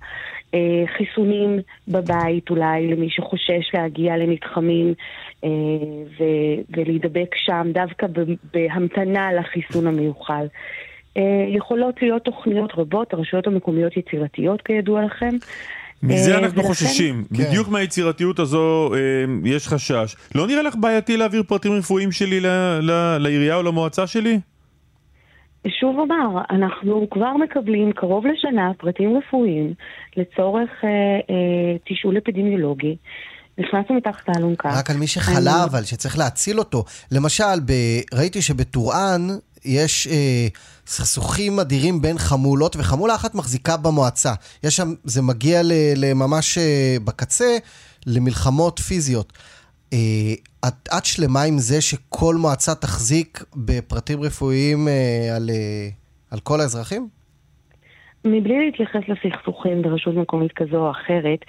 אה, חיסונים בבית אולי למי שחושש להגיע למתחמים אה, ולהידבק שם דווקא בהמתנה לחיסון המיוחל. אה, יכולות להיות תוכניות רבות, הרשויות המקומיות יצירתיות כידוע לכם. מזה אה, אנחנו ולכן- חוששים. כן. בדיוק מהיצירתיות הזו אה, יש חשש. לא נראה לך בעייתי להעביר פרטים רפואיים שלי ל- ל- לעירייה או למועצה שלי? שוב אומר, אנחנו כבר מקבלים קרוב לשנה פרטים רפואיים לצורך אה, אה, תשאול אפידמיולוגי. נכנסנו מתחת לאלונקה. רק על מי שחלה, אבל שצריך להציל אותו. למשל, ב... ראיתי שבטורען יש אה, סכסוכים אדירים בין חמולות, וחמולה אחת מחזיקה במועצה. יש שם, זה מגיע. לממש אה, בקצה, למלחמות פיזיות. אה, את, את שלמה עם זה שכל מועצה תחזיק בפרטים רפואיים אה, על, על כל האזרחים? מבלי להתייחס לסכסוכים ברשות מקומית כזו או אחרת,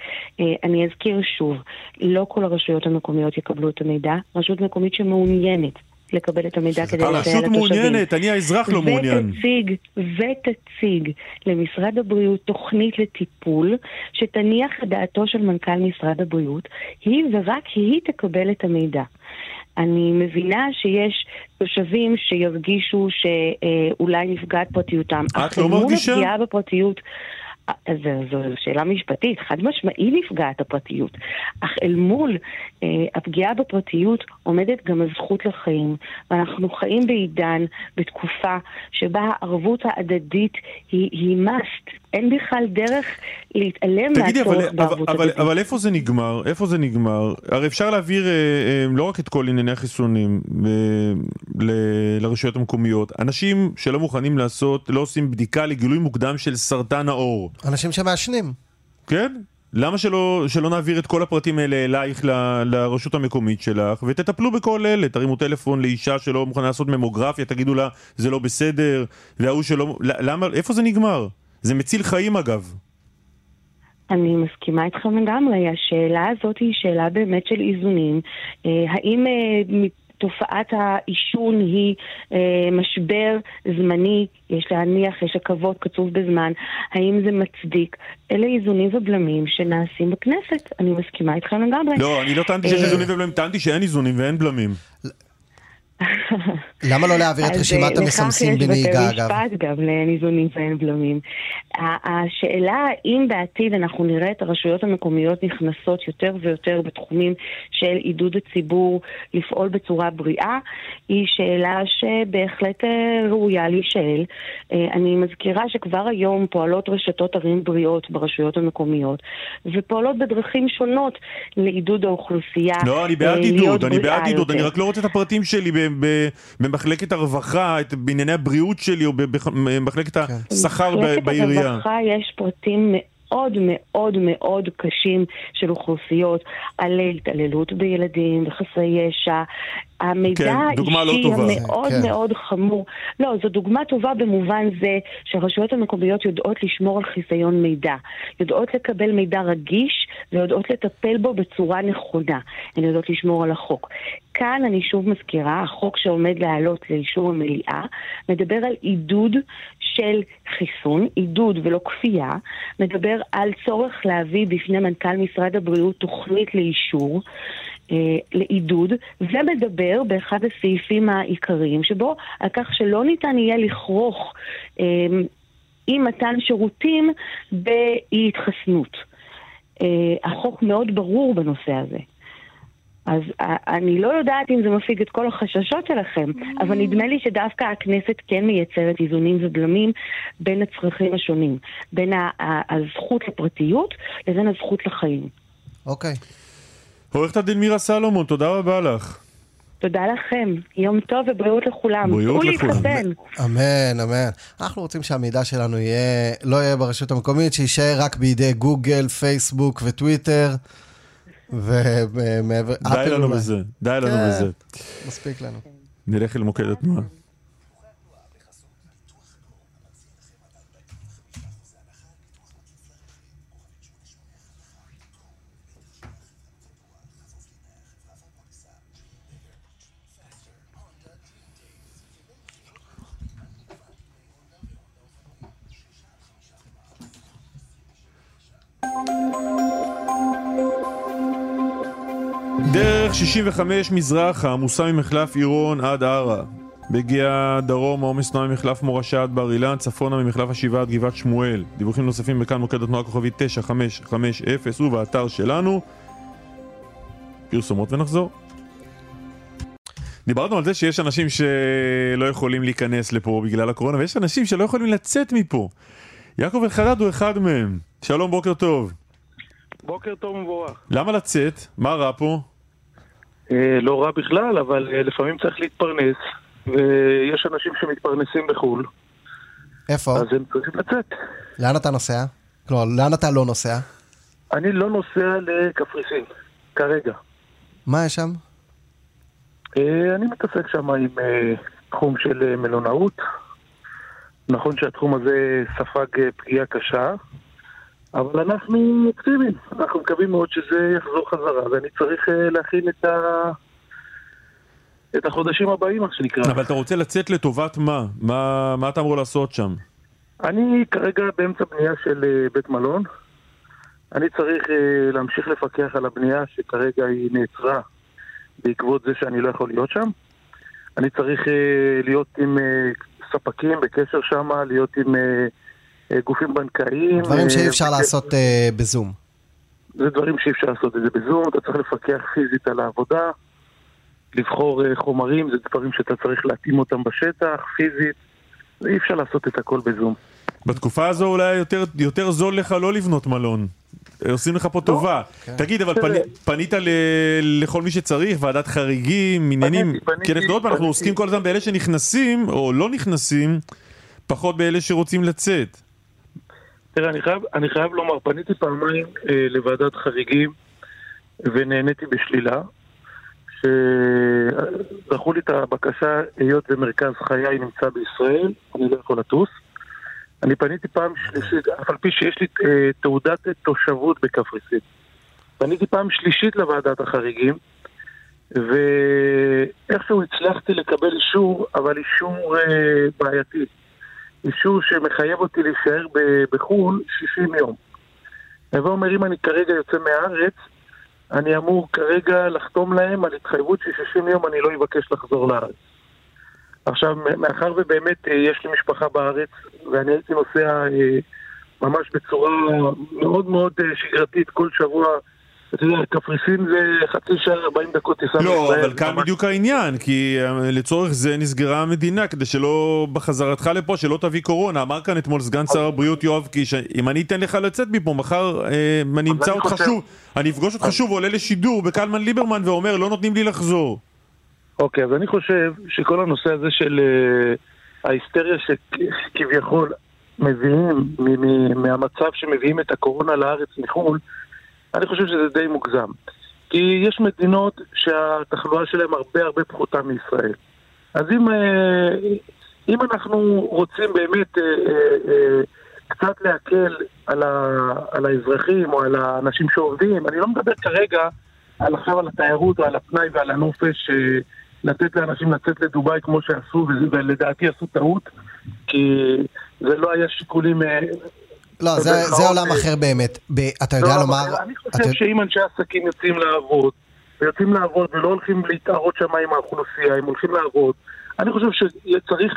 אני אזכיר שוב, לא כל הרשויות המקומיות יקבלו את המידע. רשות מקומית שמעוניינת לקבל את המידע כדי לסייע לתושבים. הרשות מעוניינת, אני האזרח לא מעוניין. ותציג, ותציג למשרד הבריאות תוכנית לטיפול שתניח את דעתו של מנכ"ל משרד הבריאות, היא ורק היא תקבל את המידע. אני מבינה שיש תושבים שירגישו שאולי נפגעת פרטיותם. את אך לא אל מול מרגישה? הפגיעה בפרטיות... אז זו, זו שאלה משפטית, חד משמעי נפגעת הפרטיות. אך אל מול אה, הפגיעה בפרטיות עומדת גם הזכות לחיים. ואנחנו חיים בעידן, בתקופה, שבה הערבות ההדדית היא, היא must. אין בכלל דרך להתעלם אבל, מהצורך אבל, בערבות אבל, הדדית. אבל איפה זה נגמר? איפה זה נגמר? הרי אפשר להעביר אה, אה, לא רק את כל ענייני החיסונים אה, ל- לרשויות המקומיות. אנשים שלא מוכנים לעשות, לא עושים בדיקה לגילוי מוקדם של סרטן העור. אנשים שמעשנים. כן? למה שלא, שלא נעביר את כל הפרטים האלה אלייך ל- לרשות המקומית שלך ותטפלו בכל אלה, תרימו טלפון לאישה שלא מוכנה לעשות ממוגרפיה, תגידו לה זה לא בסדר, וההוא שלא... למה, איפה זה נגמר? זה מציל חיים אגב. אני מסכימה איתכם לגמרי. השאלה הזאת היא שאלה באמת של איזונים. אה, האם אה, תופעת העישון היא אה, משבר זמני, יש להניח, יש לקוות, קצוב בזמן, האם זה מצדיק? אלה איזונים ובלמים שנעשים בכנסת, אני מסכימה איתכם לגמרי. לא, אני לא טענתי שיש אה, איזונים ובלמים, טענתי שאין איזונים ואין בלמים. למה לא להעביר את רשימת אה, המסמסים לכך בנהיגה, יש אגב? בתי משפט גם לאין איזונים ואין בלמים. השאלה האם בעתיד אנחנו נראה את הרשויות המקומיות נכנסות יותר ויותר בתחומים של עידוד הציבור לפעול בצורה בריאה, היא שאלה שבהחלט אה, ראויה להישאל. אה, אני מזכירה שכבר היום פועלות רשתות ערים בריאות ברשויות המקומיות, ופועלות בדרכים שונות לעידוד האוכלוסייה. לא, אני בעד עידוד, אני בעד עידוד, אני. רק לא רוצה את הפרטים שלי במחלקת הרווחה, את- בענייני הבריאות שלי, או במחלקת השכר ב- במחלקת בעירייה. הרווחה יש פרטים מאוד מאוד מאוד קשים של אוכלוסיות על התעללות בילדים וחסרי ישע. המידע כן, לא האישי טובה. המאוד כן. מאוד חמור. לא, זו דוגמה טובה במובן זה שהרשויות המקומיות יודעות לשמור על חיסיון מידע. יודעות לקבל מידע רגיש ויודעות לטפל בו בצורה נכונה. הן יודעות לשמור על החוק. כאן אני שוב מזכירה, החוק שעומד לעלות לאישור המליאה מדבר על עידוד של חיסון, עידוד ולא כפייה, מדבר על צורך להביא בפני מנכ"ל משרד הבריאות תוכנית לאישור. אה, לעידוד, ומדבר באחד הסעיפים העיקריים שבו על כך שלא ניתן יהיה לכרוך אה, עם מתן שירותים באי התחסנות. אה, החוק מאוד ברור בנושא הזה. אז אני לא יודעת אם זה מפיג את כל החששות שלכם, אבל נדמה לי שדווקא הכנסת כן מייצרת איזונים ובלמים בין הצרכים השונים, בין הזכות לפרטיות לבין הזכות לחיים. אוקיי. עורכת הדין מירה סלומון, תודה רבה לך. תודה לכם, יום טוב ובריאות לכולם. בריאות לכולם. אמן, אמן. אנחנו רוצים שהמידע שלנו יהיה, לא יהיה ברשות המקומית, שיישאר רק בידי גוגל, פייסבוק וטוויטר. ומעבר... די לנו. בזה, די לנו כן, בזה. מספיק לנו. נלך אל מוקד התנועה. דרך 65 מזרחה, עמוסה ממחלף עירון עד ערה. מגיע דרום, העומס תנועה ממחלף מורשה עד בר אילן, צפונה ממחלף השבעה עד גבעת שמואל. דיווחים נוספים בכאן מוקד התנועה כוכבית 9550 ובאתר שלנו. פרסומות ונחזור. דיברנו על זה שיש אנשים שלא יכולים להיכנס לפה בגלל הקורונה, ויש אנשים שלא יכולים לצאת מפה. יעקב אלחדד הוא אחד מהם. שלום, בוקר טוב. בוקר טוב ומבורך. למה לצאת? מה רע פה? אה, לא רע בכלל, אבל אה, לפעמים צריך להתפרנס, ויש אנשים שמתפרנסים בחו"ל, איפה? אז הם צריכים לצאת. לאן אתה נוסע? כלומר, לאן אתה לא נוסע? אני לא נוסע לקפריסין, כרגע. מה יש שם? אה, אני מתעסק שם עם תחום של מלונאות. נכון שהתחום הזה ספג פגיעה קשה, אבל אנחנו אופטימיים. אנחנו מקווים מאוד שזה יחזור חזרה, ואני צריך אה, להכין את, ה... את החודשים הבאים, מה שנקרא. אבל אתה רוצה לצאת לטובת מה? מה, מה אתה אמור לעשות שם? אני כרגע באמצע בנייה של אה, בית מלון. אני צריך אה, להמשיך לפקח על הבנייה שכרגע היא נעצרה בעקבות זה שאני לא יכול להיות שם. אני צריך להיות עם ספקים בקשר שם, להיות עם גופים בנקאיים. דברים אה, שאי אפשר בקשר- לעשות אה, בזום. זה דברים שאי אפשר לעשות את זה בזום, אתה צריך לפקח פיזית על העבודה, לבחור אה, חומרים, זה דברים שאתה צריך להתאים אותם בשטח, פיזית, ואי אפשר לעשות את הכל בזום. בתקופה הזו אולי יותר, יותר זול לך לא לבנות מלון. עושים לך פה טובה. כן. תגיד, אבל. פני, פנית ל, לכל מי שצריך, ועדת חריגים, עניינים... פניתי, כי אנחנו עוד פעם, אנחנו פניתי. עוסקים כל הזמן באלה שנכנסים, או לא נכנסים, פחות באלה שרוצים לצאת. תראה, אני חייב, אני חייב לומר, פניתי פעמיים אה, לוועדת חריגים ונהניתי בשלילה. שדחו לי את הבקשה, היות ומרכז חיי נמצא בישראל, אני לא יכול לטוס. אני פניתי פעם שלישית, אף על פי שיש לי אה, תעודת תושבות בקפריסין. פניתי פעם שלישית לוועדת החריגים, ואיכשהו הצלחתי לקבל אישור, אבל אישור אה, בעייתי. אישור שמחייב אותי להישאר בחו"ל 60 יום. הווה אומר, אם אני כרגע יוצא מהארץ, אני אמור כרגע לחתום להם על התחייבות ש-60 יום אני לא אבקש לחזור לארץ. עכשיו, מאחר ובאמת אה, יש לי משפחה בארץ, ואני הייתי נוסע אה, ממש בצורה מאוד מאוד אה, שגרתית כל שבוע, אתה יודע, קפריסין זה חצי שעה, 40 דקות טיסה לא, מישראל, אבל כאן ממש- בדיוק העניין, כי אה, לצורך זה נסגרה המדינה, כדי שלא, בחזרתך לפה, שלא תביא קורונה. אמר כאן אתמול סגן שר הבריאות יואב קיש, אם אני אתן לך לצאת מפה, מחר אה, אני אמצא אותך שוב, אני אפגוש אותך שוב, עולה לשידור בקלמן ליברמן ואומר, לא נותנים לי לחזור. אוקיי, אז אני חושב שכל הנושא הזה של אה, ההיסטריה שכביכול מביאים מהמצב שמביאים את הקורונה לארץ מחו"ל, אני חושב שזה די מוגזם. כי יש מדינות שהתחלואה שלהן הרבה הרבה פחותה מישראל. אז אם, אה, אם אנחנו רוצים באמת אה, אה, קצת להקל על, ה, על האזרחים או על האנשים שעובדים, אני לא מדבר כרגע על עכשיו על התיירות או על הפנאי ועל הנופש, לתת לאנשים לצאת לדובאי כמו שעשו, ולדעתי עשו טעות, כי זה לא היה שיקולים... אה, לא, זה, זה עולם אה, אחר באמת. ב, אתה יודע לא, לומר... אני אתה- חושב שאם אנשי עסקים יוצאים לעבוד, ויוצאים לעבוד ולא הולכים להתערות שם עם האוכלוסייה, הם הולכים לעבוד, אני חושב שצריך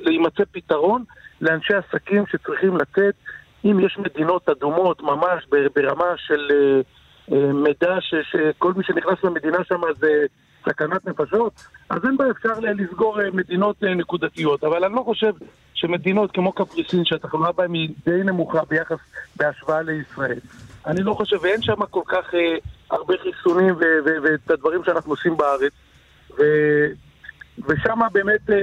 להימצא פתרון לאנשי עסקים שצריכים לצאת, אם יש מדינות אדומות ממש ברמה של אה, אה, מידע ש- שכל מי שנכנס למדינה שם זה סכנת נפשות, אז אין בעיה, אפשר לסגור אה, מדינות אה, נקודתיות, אבל אני לא חושב שמדינות כמו קפריסין, שהתחלואה בהן היא די נמוכה ביחס, בהשוואה לישראל. אני לא חושב, ואין שם כל כך אה, הרבה חיסונים ואת הדברים שאנחנו עושים בארץ. ו- ושם באמת, אה,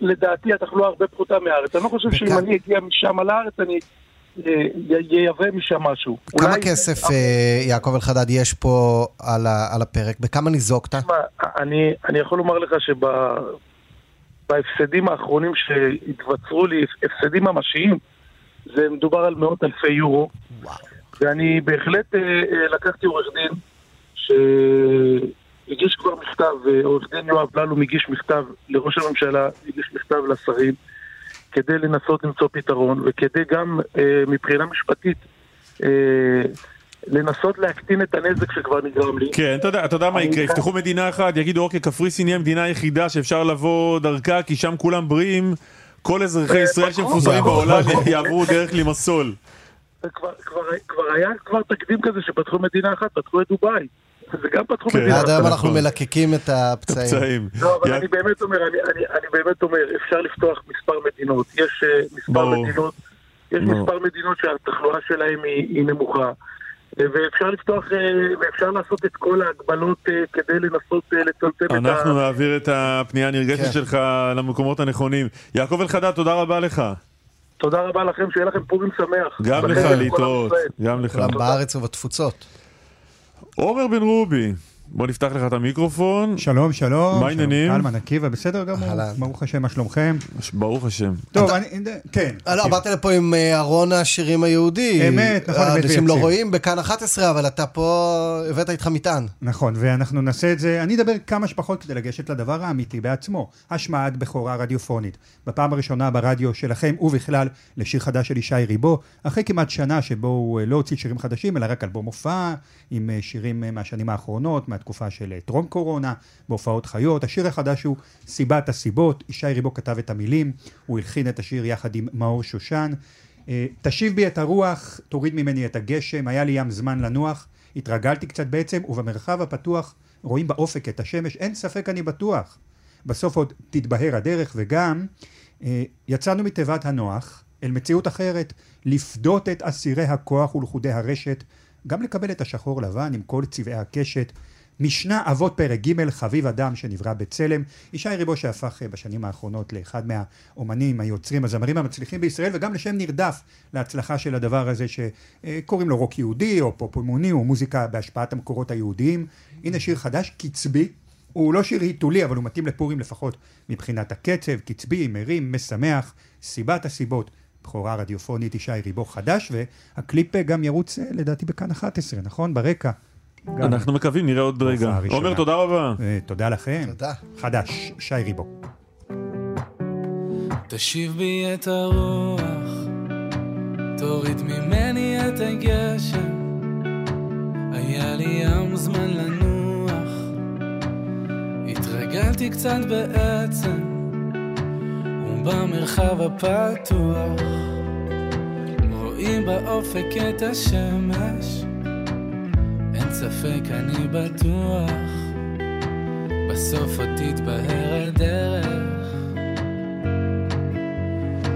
לדעתי, התחלואה הרבה פחותה מהארץ. אני לא חושב שאם אני אגיע משם לארץ, אני אה, ייבא משם משהו. כמה אולי- כסף, אה, יעקב אלחדד, יש פה על, ה, על הפרק? בכמה ניזוקת? אני, אני יכול לומר לך שבהפסדים האחרונים שהתבצרו לי, הפסדים ממשיים, זה מדובר על מאות אלפי יורו. ואני בהחלט אה, אה, לקחתי עורך דין שהגיש כבר מכתב, אה, עורך דין יואב ללום הגיש מכתב לראש הממשלה, הגיש מכתב לשרים, כדי לנסות למצוא פתרון, וכדי גם אה, מבחינה משפטית אה, לנסות להקטין את הנזק שכבר נגרם לי. כן, אתה יודע, אתה יודע מה יקרה, כאן- יפתחו מדינה אחת, יגידו אוקיי, קפריסין היא המדינה היחידה שאפשר לבוא דרכה, כי שם כולם בריאים, כל אזרחי ישראל שמפוזרים בעולם יעברו דרך לימסול. כבר, כבר, כבר היה כבר תקדים כזה שפתחו מדינה אחת, פתחו את דובאי. וגם פתחו כן. מדינה עד היום אחת. אנחנו מלקקים את הפצעים. פצעים. לא, אבל אני באמת אומר, אני, אני, אני באמת אומר, אפשר לפתוח מספר מדינות. יש אה, מספר ברור. מדינות, יש ברור. מספר מדינות שהתחלואה שלהן היא, היא נמוכה. אה, ואפשר לפתוח, אה, ואפשר לעשות את כל ההגבלות אה, כדי לנסות לצמצם את ה... אנחנו נעביר את הפנייה הנרגשת כן. שלך למקומות הנכונים. יעקב אלחדד, תודה רבה לך. תודה רבה לכם, שיהיה לכם פורים שמח. גם לך להתראות. גם לך. כולם בארץ ובתפוצות. עומר בן רובי, בוא נפתח לך את המיקרופון. שלום, שלום. מה העניינים? קלמן, עקיבא, בסדר גמור. אהלן. ברוך השם, מה שלומכם? ברוך השם. טוב, אני... כן. לא, באת לפה עם אה, ארון השירים היהודי. אמת, נכון, אמת אנשים לא. רואים בכאן 11, אבל אתה פה הבאת איתך מטען. נכון, ואנחנו נעשה את זה, אני אדבר כמה שפחות כדי לגשת לדבר האמיתי בעצמו, השמעת בכורה רדיופונית. בפעם הראשונה ברדיו שלכם, ובכלל, לשיר חדש של ישי ריבו, אחרי כמעט שנה שבו הוא אה, לא הוציא שירים חדשים, אלא רק אלבום הופעה, עם אה, שירים אה, מהשנים האחרונות, מהתקופה של אה, טרום קורונה, בהופעות חיות. השיר החדש הוא סיבת הסיבות, ישי ריבו כתב את המילים, הוא הלחין את השיר יחד עם מאור שושן. אה, תשיב בי את הרוח, תוריד ממני את הגשם, היה לי ים זמן לנוח, התרגלתי קצת בעצם, ובמרחב הפתוח רואים באופק את השמש, אין ספק אני בטוח. בסוף עוד תתבהר הדרך, וגם אה, יצאנו מתיבת הנוח אל מציאות אחרת, לפדות את אסירי הכוח ולכודי הרשת, גם לקבל את השחור לבן עם כל צבעי הקשת. משנה אבות פרק ג' חביב אדם שנברא בצלם, ישי ריבו שהפך אה, בשנים האחרונות לאחד מהאומנים, היוצרים, הזמרים המצליחים בישראל וגם לשם נרדף להצלחה של הדבר הזה שקוראים לו רוק יהודי או פופ אמוני או מוזיקה בהשפעת המקורות היהודיים. הנה שיר חדש, קצבי, הוא לא שיר היתולי אבל הוא מתאים לפורים לפחות מבחינת הקצב, קצבי, מרים, משמח, סיבת הסיבות. בכורה רדיופונית ישי ריבו חדש והקליפ אה, גם ירוץ אה, לדעתי בכאן 11, נכון? ברקע. אנחנו מקווים, נראה עוד רגע. עומר, תודה רבה. אה, תודה לכם. תודה. חדש, שי ריבו. תשיב בי את הרוח, תוריד ממני את הגשם. היה לי ים זמן לנוח, התרגלתי קצת בעצם, ובמרחב הפתוח, רואים באופק את השמש, ספק אני בטוח, בסוף עוד תתבהר הדרך.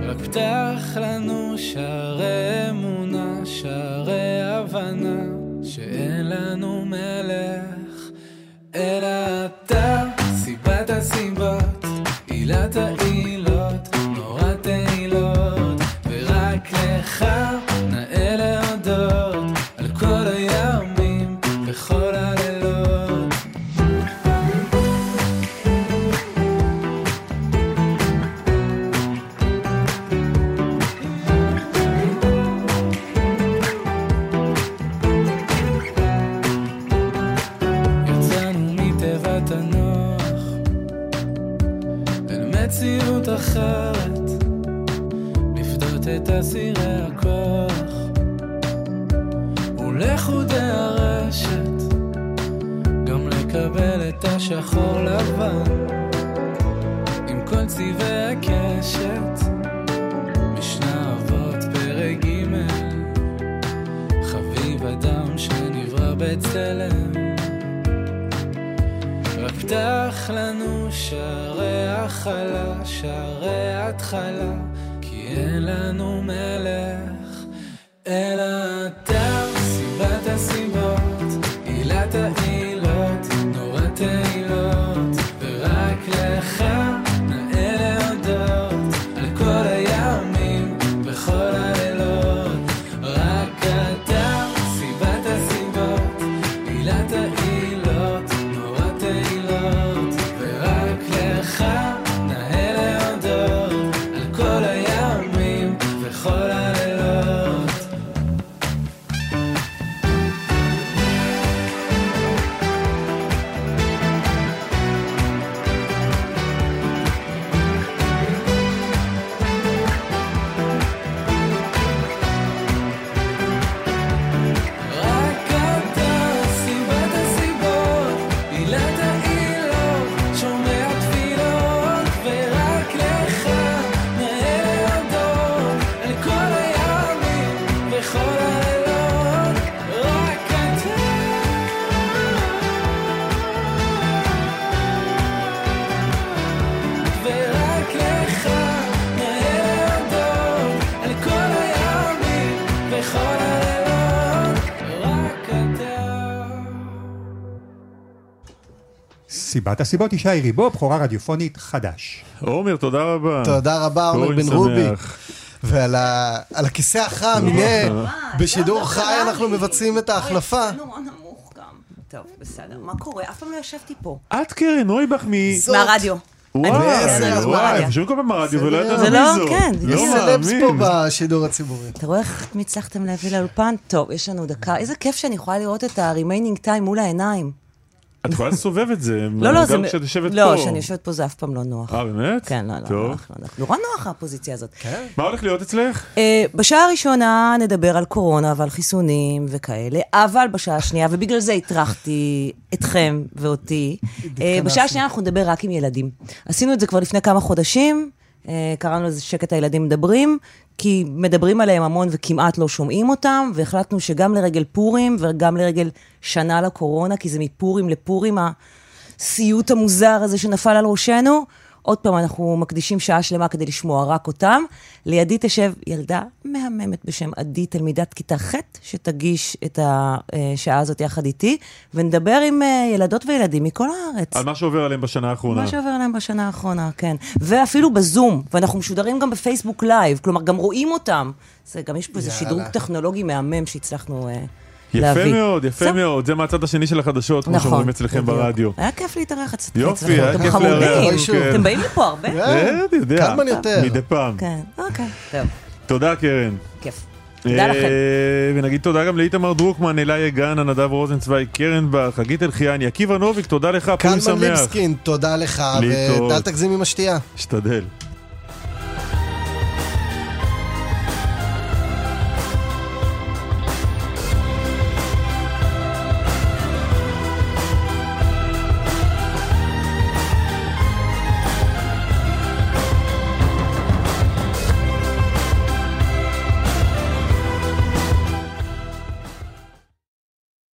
רק פתח לנו שערי אמונה, שערי הבנה, שאין לנו מלך, אלא אתה, סיבת הסיבות, עילת העילות, הכלה, שערי התחלה, כי אין לנו מלך, סיבת הסיבות היא שי ריבו, בכורה רדיופונית חדש. עומר, תודה רבה. תודה רבה, עומר בן רובי. ועל ה- על הכיסא החם, הנה, בשידור חי אנחנו מבצעים את ההחלפה. טוב, בסדר. מה קורה? אף פעם לא ישבתי פה. את קרן נויבך מ... מהרדיו. וואי, אני בסדר, וואי, שומעים כל פעם ברדיו ולא ידענו זה מי לא, זו. כן, לא יש סלבס פה. בשידור הציבורי. אתה רואה איך הצלחתם להביא לאולפן? טוב, יש לנו דקה. איזה כיף שאני יכולה לראות את ה-remaining time מול העיניים. את יכולה לסובב את זה, לא, לא. גם כשאת יושבת פה. לא, כשאני יושבת פה זה אף פעם לא נוח. אה, באמת? כן, לא, לא. נוח, לא נוח. נורא נוח הפוזיציה הזאת. כן. מה הולך להיות אצלך? אה, בשעה הראשונה נדבר על קורונה ועל חיסונים וכאלה, אבל בשעה השנייה, ובגלל זה הטרחתי אתכם ואותי, אה, בשעה השנייה אנחנו נדבר רק עם ילדים. עשינו את זה כבר לפני כמה חודשים, קראנו לזה שקט הילדים מדברים, כי מדברים עליהם המון וכמעט לא שומעים אותם, והחלטנו שגם לרגל פורים וגם לרגל שנה לקורונה, כי זה מפורים לפורים, הסיוט המוזר הזה שנפל על ראשנו, עוד פעם, אנחנו מקדישים שעה שלמה כדי לשמוע רק אותם. לידי תשב ילדה מהממת בשם עדי, תלמידת כיתה ח', שתגיש את השעה הזאת יחד איתי, ונדבר עם אה, ילדות וילדים מכל הארץ. על מה שעובר עליהם בשנה האחרונה. מה שעובר עליהם בשנה האחרונה, כן. ואפילו בזום, ואנחנו משודרים גם בפייסבוק live, כלומר, גם רואים אותם. זה גם יש פה איזה. שדרוג טכנולוגי מהמם שהצלחנו אה, יפה להביא. מאוד, יפה זהו. מאוד. זה מהצד השני של החדשות, כמו נכון, שאומרים אצלכם בדיוק. ברדיו. היה כיף להתארח אצלכם. יופי. היה אתם כיף חמודים. לארח, כן. אתם באים לפה הרבה? אני יודע. כמה יותר. מדי פעם. כן, אוקיי, טוב, תודה, קרן. כיף. תודה לכם. אה, ונגיד תודה גם לאיתמר דרוקמן, אלי יגן, הנדב רוזנצווי, קרן בר, חגית אלחיאני, עקיבא נוביק, תודה לך, פורים קלמן שמח. ליבסקין, תודה לך. ואל תגזים עם השתייה. אשתדל.